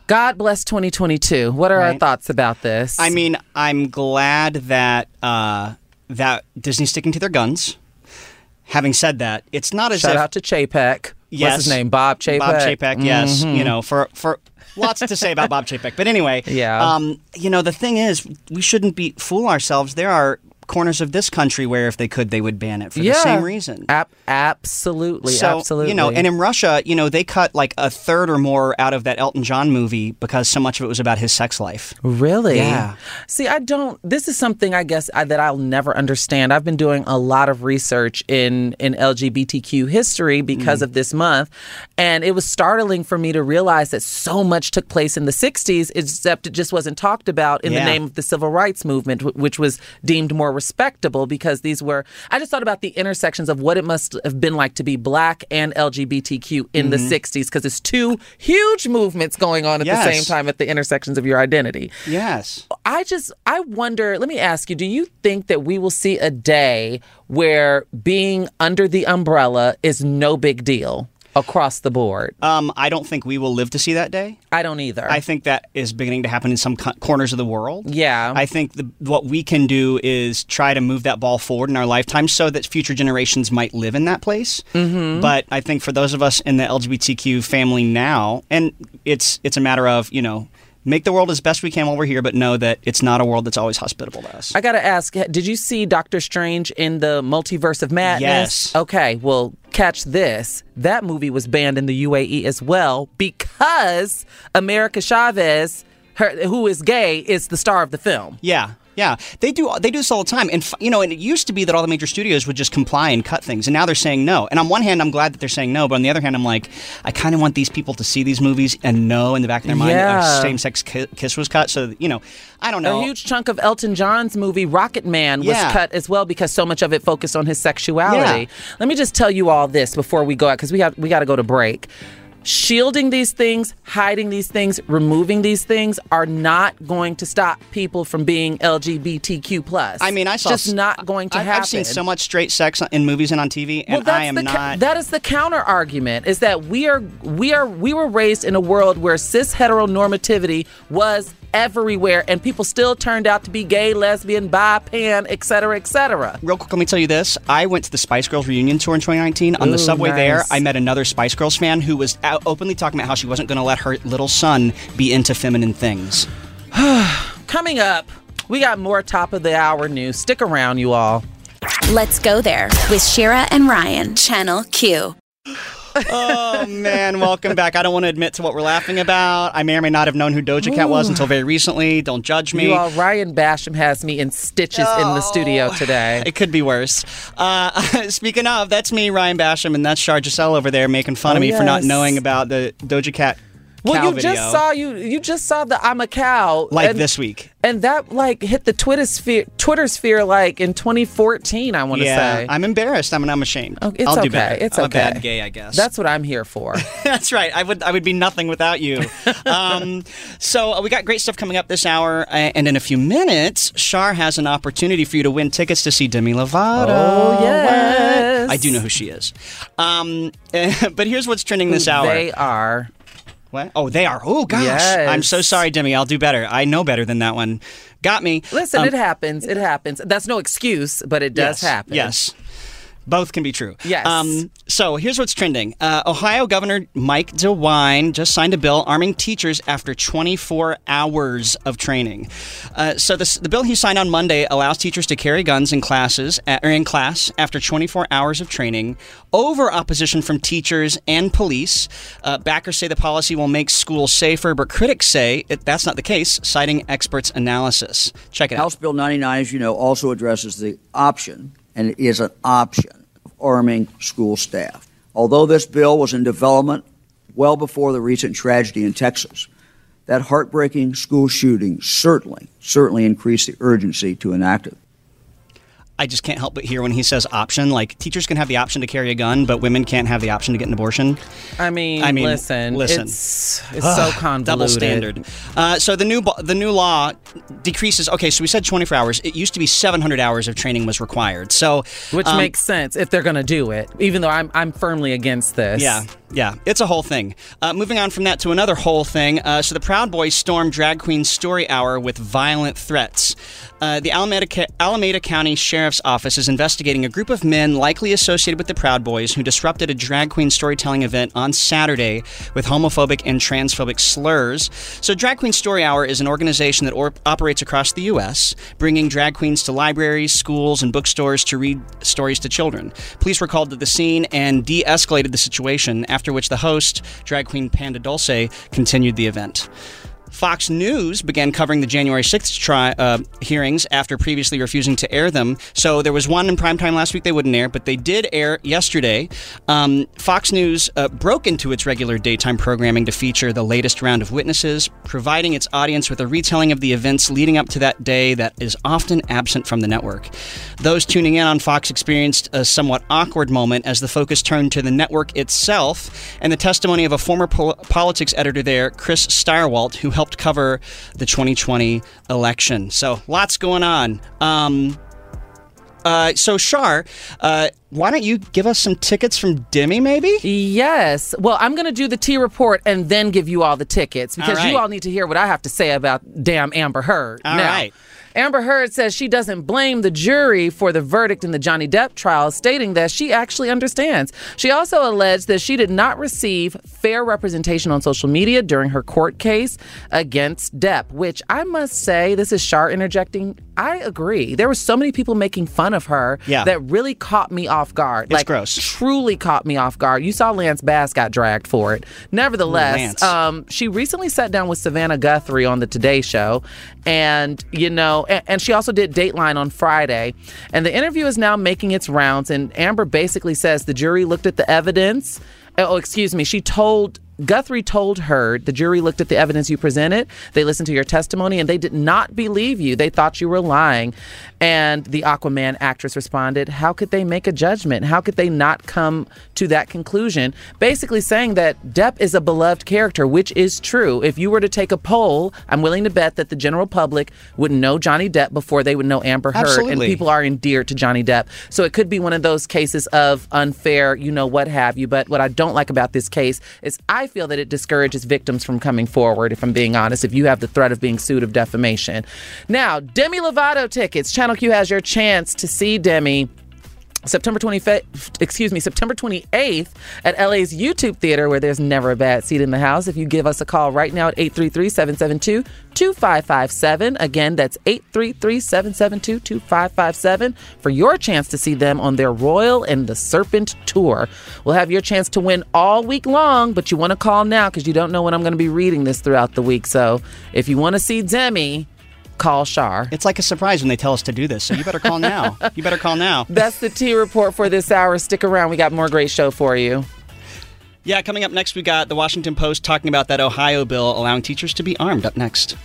God bless 2022. What are our thoughts about this? I mean, I'm glad that uh, that Disney's sticking to their guns. Having said that, it's not as shout if out to Chapek. Yes. What's his name? Bob Chapek. Bob Chapek, yes. Mhm. You know, for for lots to say about Bob Chapek. But anyway, Yeah. Um, you know, the thing is, we shouldn't be fool ourselves. There are corners of this country where if they could, they would ban it for yeah. the same reason. Ab- absolutely. So, absolutely. you know, and in Russia, you know, they cut like a third or more out of that Elton John movie because so much of it was about his sex life. Really? Yeah. See, I don't. This is something I guess I, that I'll never understand. I've been doing a lot of research in in LGBTQ history because Mm. of this month, and it was startling for me to realize that so much took place in the '60s, except it just wasn't talked about in Yeah. the name of the civil rights movement, which was deemed more respectable because these were. I just thought about the intersections of what it must have been like to be black and LGBTQ in the Mhm. '60s because it's two huge movements going on at the same time at the intersections of your identity. Yes. I just I wonder, let me ask you, do you think that we will see a day where being under the umbrella is no big deal across the board? Um, I don't think we will live to see that day. I don't either. I think that is beginning to happen in some co- corners of the world. Yeah. I think the, what we can do is try to move that ball forward in our lifetime so that future generations might live in that place. Mhm. But I think for those of us in the LGBTQ family now, and it's it's a matter of you know make the world as best we can while we're here, but know that it's not a world that's always hospitable to us. I gotta ask, did you see Doctor Strange in the Multiverse of Madness? Yes. Okay, well, catch this. That movie was banned in the UAE as well because America Chavez, her, who is gay, is the star of the film. Yeah. Yeah, they do. They do this all the time, and you know, and it used to be that all the major studios would just comply and cut things, and now they're saying no. And on one hand, I'm glad that they're saying no, but on the other hand, I'm like, I kind of want these people to see these movies and know in the back of their mind that Yeah. a same-sex kiss was cut. So you know, I don't know. A huge chunk of Elton John's movie Rocketman was Yeah. cut as well because so much of it focused on his sexuality. Yeah. Let me just tell you all this before we go out because we have we got to go to break. Shielding these things, hiding these things, removing these things are not going to stop people from being LGBTQ plus. I mean, I it's saw just not going to I- happen. I've seen so much straight sex in movies and on TV, and that's I am not. that is the counter argument is that we are we are we were raised in a world where cis heteronormativity was everywhere and people still turned out to be gay, lesbian, bi, pan, etc., etc. Real quick, let me tell you this. I went to the Spice Girls reunion tour in 2019. On the Ooh, subway there. I met another Spice Girls fan who was out openly talking about how she wasn't going to let her little son be into feminine things. Coming up, we got more top of the hour news. Stick around, you all. Let's go there with Shira and Ryan, Channel Q. oh man, welcome back. I don't want to admit to what we're laughing about. I may or may not have known who Doja Cat was until very recently. Don't judge me. You all, Ryan Basham has me in stitches in the studio today. It could be worse. Uh, speaking of, that's me, Ryan Basham, and that's Shar Jossell over there making fun of Oh, me for not knowing about the Doja Cat Well, you video. just saw you you just saw the I'm a cow like and- this week. and that like hit the Twitter sphere Twitter sphere like in 2014. I want to yeah, say. I'm embarrassed. I'm, I'm ashamed. Oh, it's I'll okay. do better. It's I'm okay. bad gay, I guess. That's what I'm here for. That's right. I would I would be nothing without you. um, so uh, we got great stuff coming up this hour, uh, and in a few minutes, Shar has an opportunity for you to win tickets to see Demi Lovato. Oh, yes. What? I do know who she is. Um, but here's what's trending this hour. They are. What? Oh, they are. Oh gosh. Yes. I'm so sorry, Demi. I'll do better. I know better than that one. Got me. Listen, Um, it happens. It happens. That's no excuse, but it does yes, happen. Yes. Both can be true. Yes. Um, so here's what's trending. Uh, Ohio Governor Mike DeWine just signed a bill arming teachers after 24 hours of training. Uh, so this, the bill he signed on Monday allows teachers to carry guns in classes uh, or in class after 24 hours of training, over opposition from teachers and police. Uh, backers say the policy will make schools safer, but critics say it, that's not the case, citing experts' analysis. Check it out. House Bill 99, as you know, also addresses the option, and it is an option, of arming school staff. Although this bill was in development well before the recent tragedy in Texas, that heartbreaking school shooting certainly, certainly increased the urgency to enact it. I just can't help but hear when he says option. Like teachers can have the option to carry a gun, but women can't have the option to get an abortion. I mean, I mean, listen, listen. it's it's so convoluted. Double standard. Uh, so the new the new law decreases. Okay, so we said 24 hours. It used to be 700 hours of training was required. So which um, makes sense if they're going to do it. Even though I'm I'm firmly against this. Yeah, yeah, it's a whole thing. Uh, moving on from that to another whole thing. Uh, so the Proud Boys stormed Drag Queen Story Hour with violent threats. Uh, the Alameda, Alameda County Sheriff's Office is investigating a group of men likely associated with the Proud Boys who disrupted a drag queen storytelling event on Saturday with homophobic and transphobic slurs. So, Drag Queen Story Hour is an organization that or- operates across the U.S., bringing drag queens to libraries, schools, and bookstores to read stories to children. Police were called to the scene and de escalated the situation, after which the host, drag queen Panda Dulce, continued the event. Fox News began covering the January 6th tri- uh, hearings after previously refusing to air them. So there was one in primetime last week they wouldn't air, but they did air yesterday. Um, Fox News uh, broke into its regular daytime programming to feature the latest round of witnesses, providing its audience with a retelling of the events leading up to that day that is often absent from the network. Those tuning in on Fox experienced a somewhat awkward moment as the focus turned to the network itself and the testimony of a former pol- politics editor there, Chris Stirewalt, who helped cover the 2020 election. So lots going on. Um, uh, so Shar, uh, why don't you give us some tickets from Demi, maybe? Yes. Well, I'm going to do the T report and then give you all the tickets because All right. you all need to hear what I have to say about damn Amber Heard. All now, right. Amber Heard says she doesn't blame the jury for the verdict in the Johnny Depp trial, stating that she actually understands. She also alleged that she did not receive fair representation on social media during her court case against Depp, which I must say, this is Shar interjecting. I agree. There were so many people making fun of her Yeah. that really caught me off guard. It's like, gross. Truly caught me off guard. You saw Lance Bass got dragged for it. Nevertheless, um, she recently sat down with Savannah Guthrie on the Today Show, and you know, and, she also did Dateline on Friday. And the interview is now making its rounds. And Amber basically says the jury looked at the evidence. Oh, excuse me. She told Guthrie told her the jury looked at the evidence you presented, they listened to your testimony, and they did not believe you. They thought you were lying. And the Aquaman actress responded, How could they make a judgment? How could they not come to that conclusion? Basically saying that Depp is a beloved character, which is true. If you were to take a poll, I'm willing to bet that the general public would know Johnny Depp before they would know Amber Heard. Absolutely. And people are endeared to Johnny Depp. So it could be one of those cases of unfair, you know, what have you. But what I don't like about this case is I feel that it discourages victims from coming forward, if I'm being honest, if you have the threat of being sued of defamation. Now, Demi Lovato tickets. Channel Q has your chance to see Demi. September 25th, excuse me, September 28th at LA's YouTube Theater, where there's never a bad seat in the house. If you give us a call right now at 833 772 2557. Again, that's 833 772 2557 for your chance to see them on their Royal and the Serpent tour. We'll have your chance to win all week long, but you want to call now because you don't know when I'm going to be reading this throughout the week. So if you want to see Demi, call Shar. It's like a surprise when they tell us to do this, so you better call now. you better call now. That's the T report for this hour. Stick around. We got more great show for you. Yeah, coming up next, we got the Washington Post talking about that Ohio bill allowing teachers to be armed. Up next.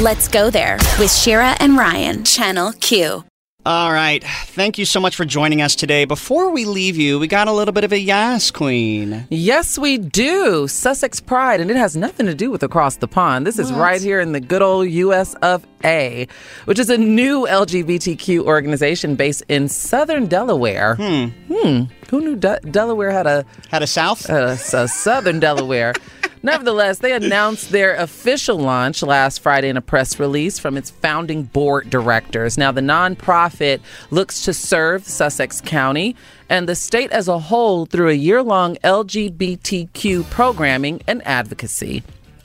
Let's go there with Shira and Ryan, Channel Q. All right. Thank you so much for joining us today. Before we leave you, we got a little bit of a Yas Queen. Yes, we do. Sussex Pride, and it has nothing to do with across the pond. This is What? right here in the good old US of A, which is a new LGBTQ organization based in southern Delaware. Hmm. Hmm. Who knew De- Delaware had a had a south? A southern Delaware. Nevertheless, they announced their official launch last Friday in a press release from its founding board directors. Now, the nonprofit looks to serve Sussex County and the state as a whole through a year long LGBTQ programming and advocacy.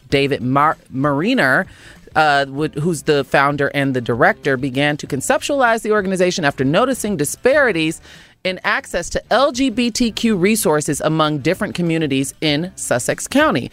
David Mar- Mariner, uh, who's the founder and the director, began to conceptualize the organization after noticing disparities in access to LGBTQ resources among different communities in Sussex County.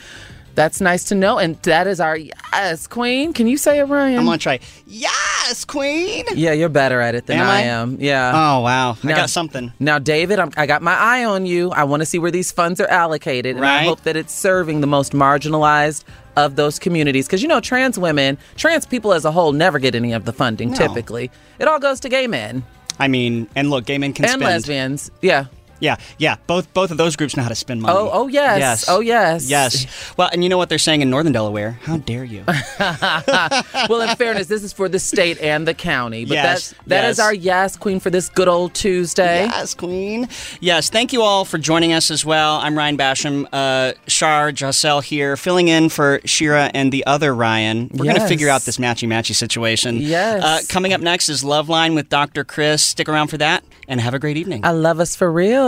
That's nice to know. And that is our yes, Queen. Can you say it, Ryan? I'm going to try. Yes, Queen. Yeah, you're better at it than Am I? I? am. Yeah. Oh, wow. I Now- got something. Now, David, I'm, I got my eye on you. I want to see where these funds are allocated, and I hope that it's serving the most marginalized of those communities. Because you know, trans women, trans people as a whole, never get any of the funding. No. Typically, it all goes to gay men I mean, and look, gay men can and spend. lesbians. Yeah. Yeah, yeah. Both both of those groups know how to spend money. Oh, oh yes. Yes. Oh yes. Yes. Well, and you know what they're saying in Northern Delaware? How dare you? well, in fairness, this is for the state and the county. But Yes, that's that is yes. our yes queen for this good old Tuesday. Yes, Queen. Yes, thank you all for joining us as well. I'm Ryan Basham. Uh, Shar Jossell here, filling in for Shira and the other Ryan. We're going to figure out this matchy matchy situation. Yes. Uh, coming up next is Love Line with Dr. Chris. Stick around for that and have a great evening. I love us for real.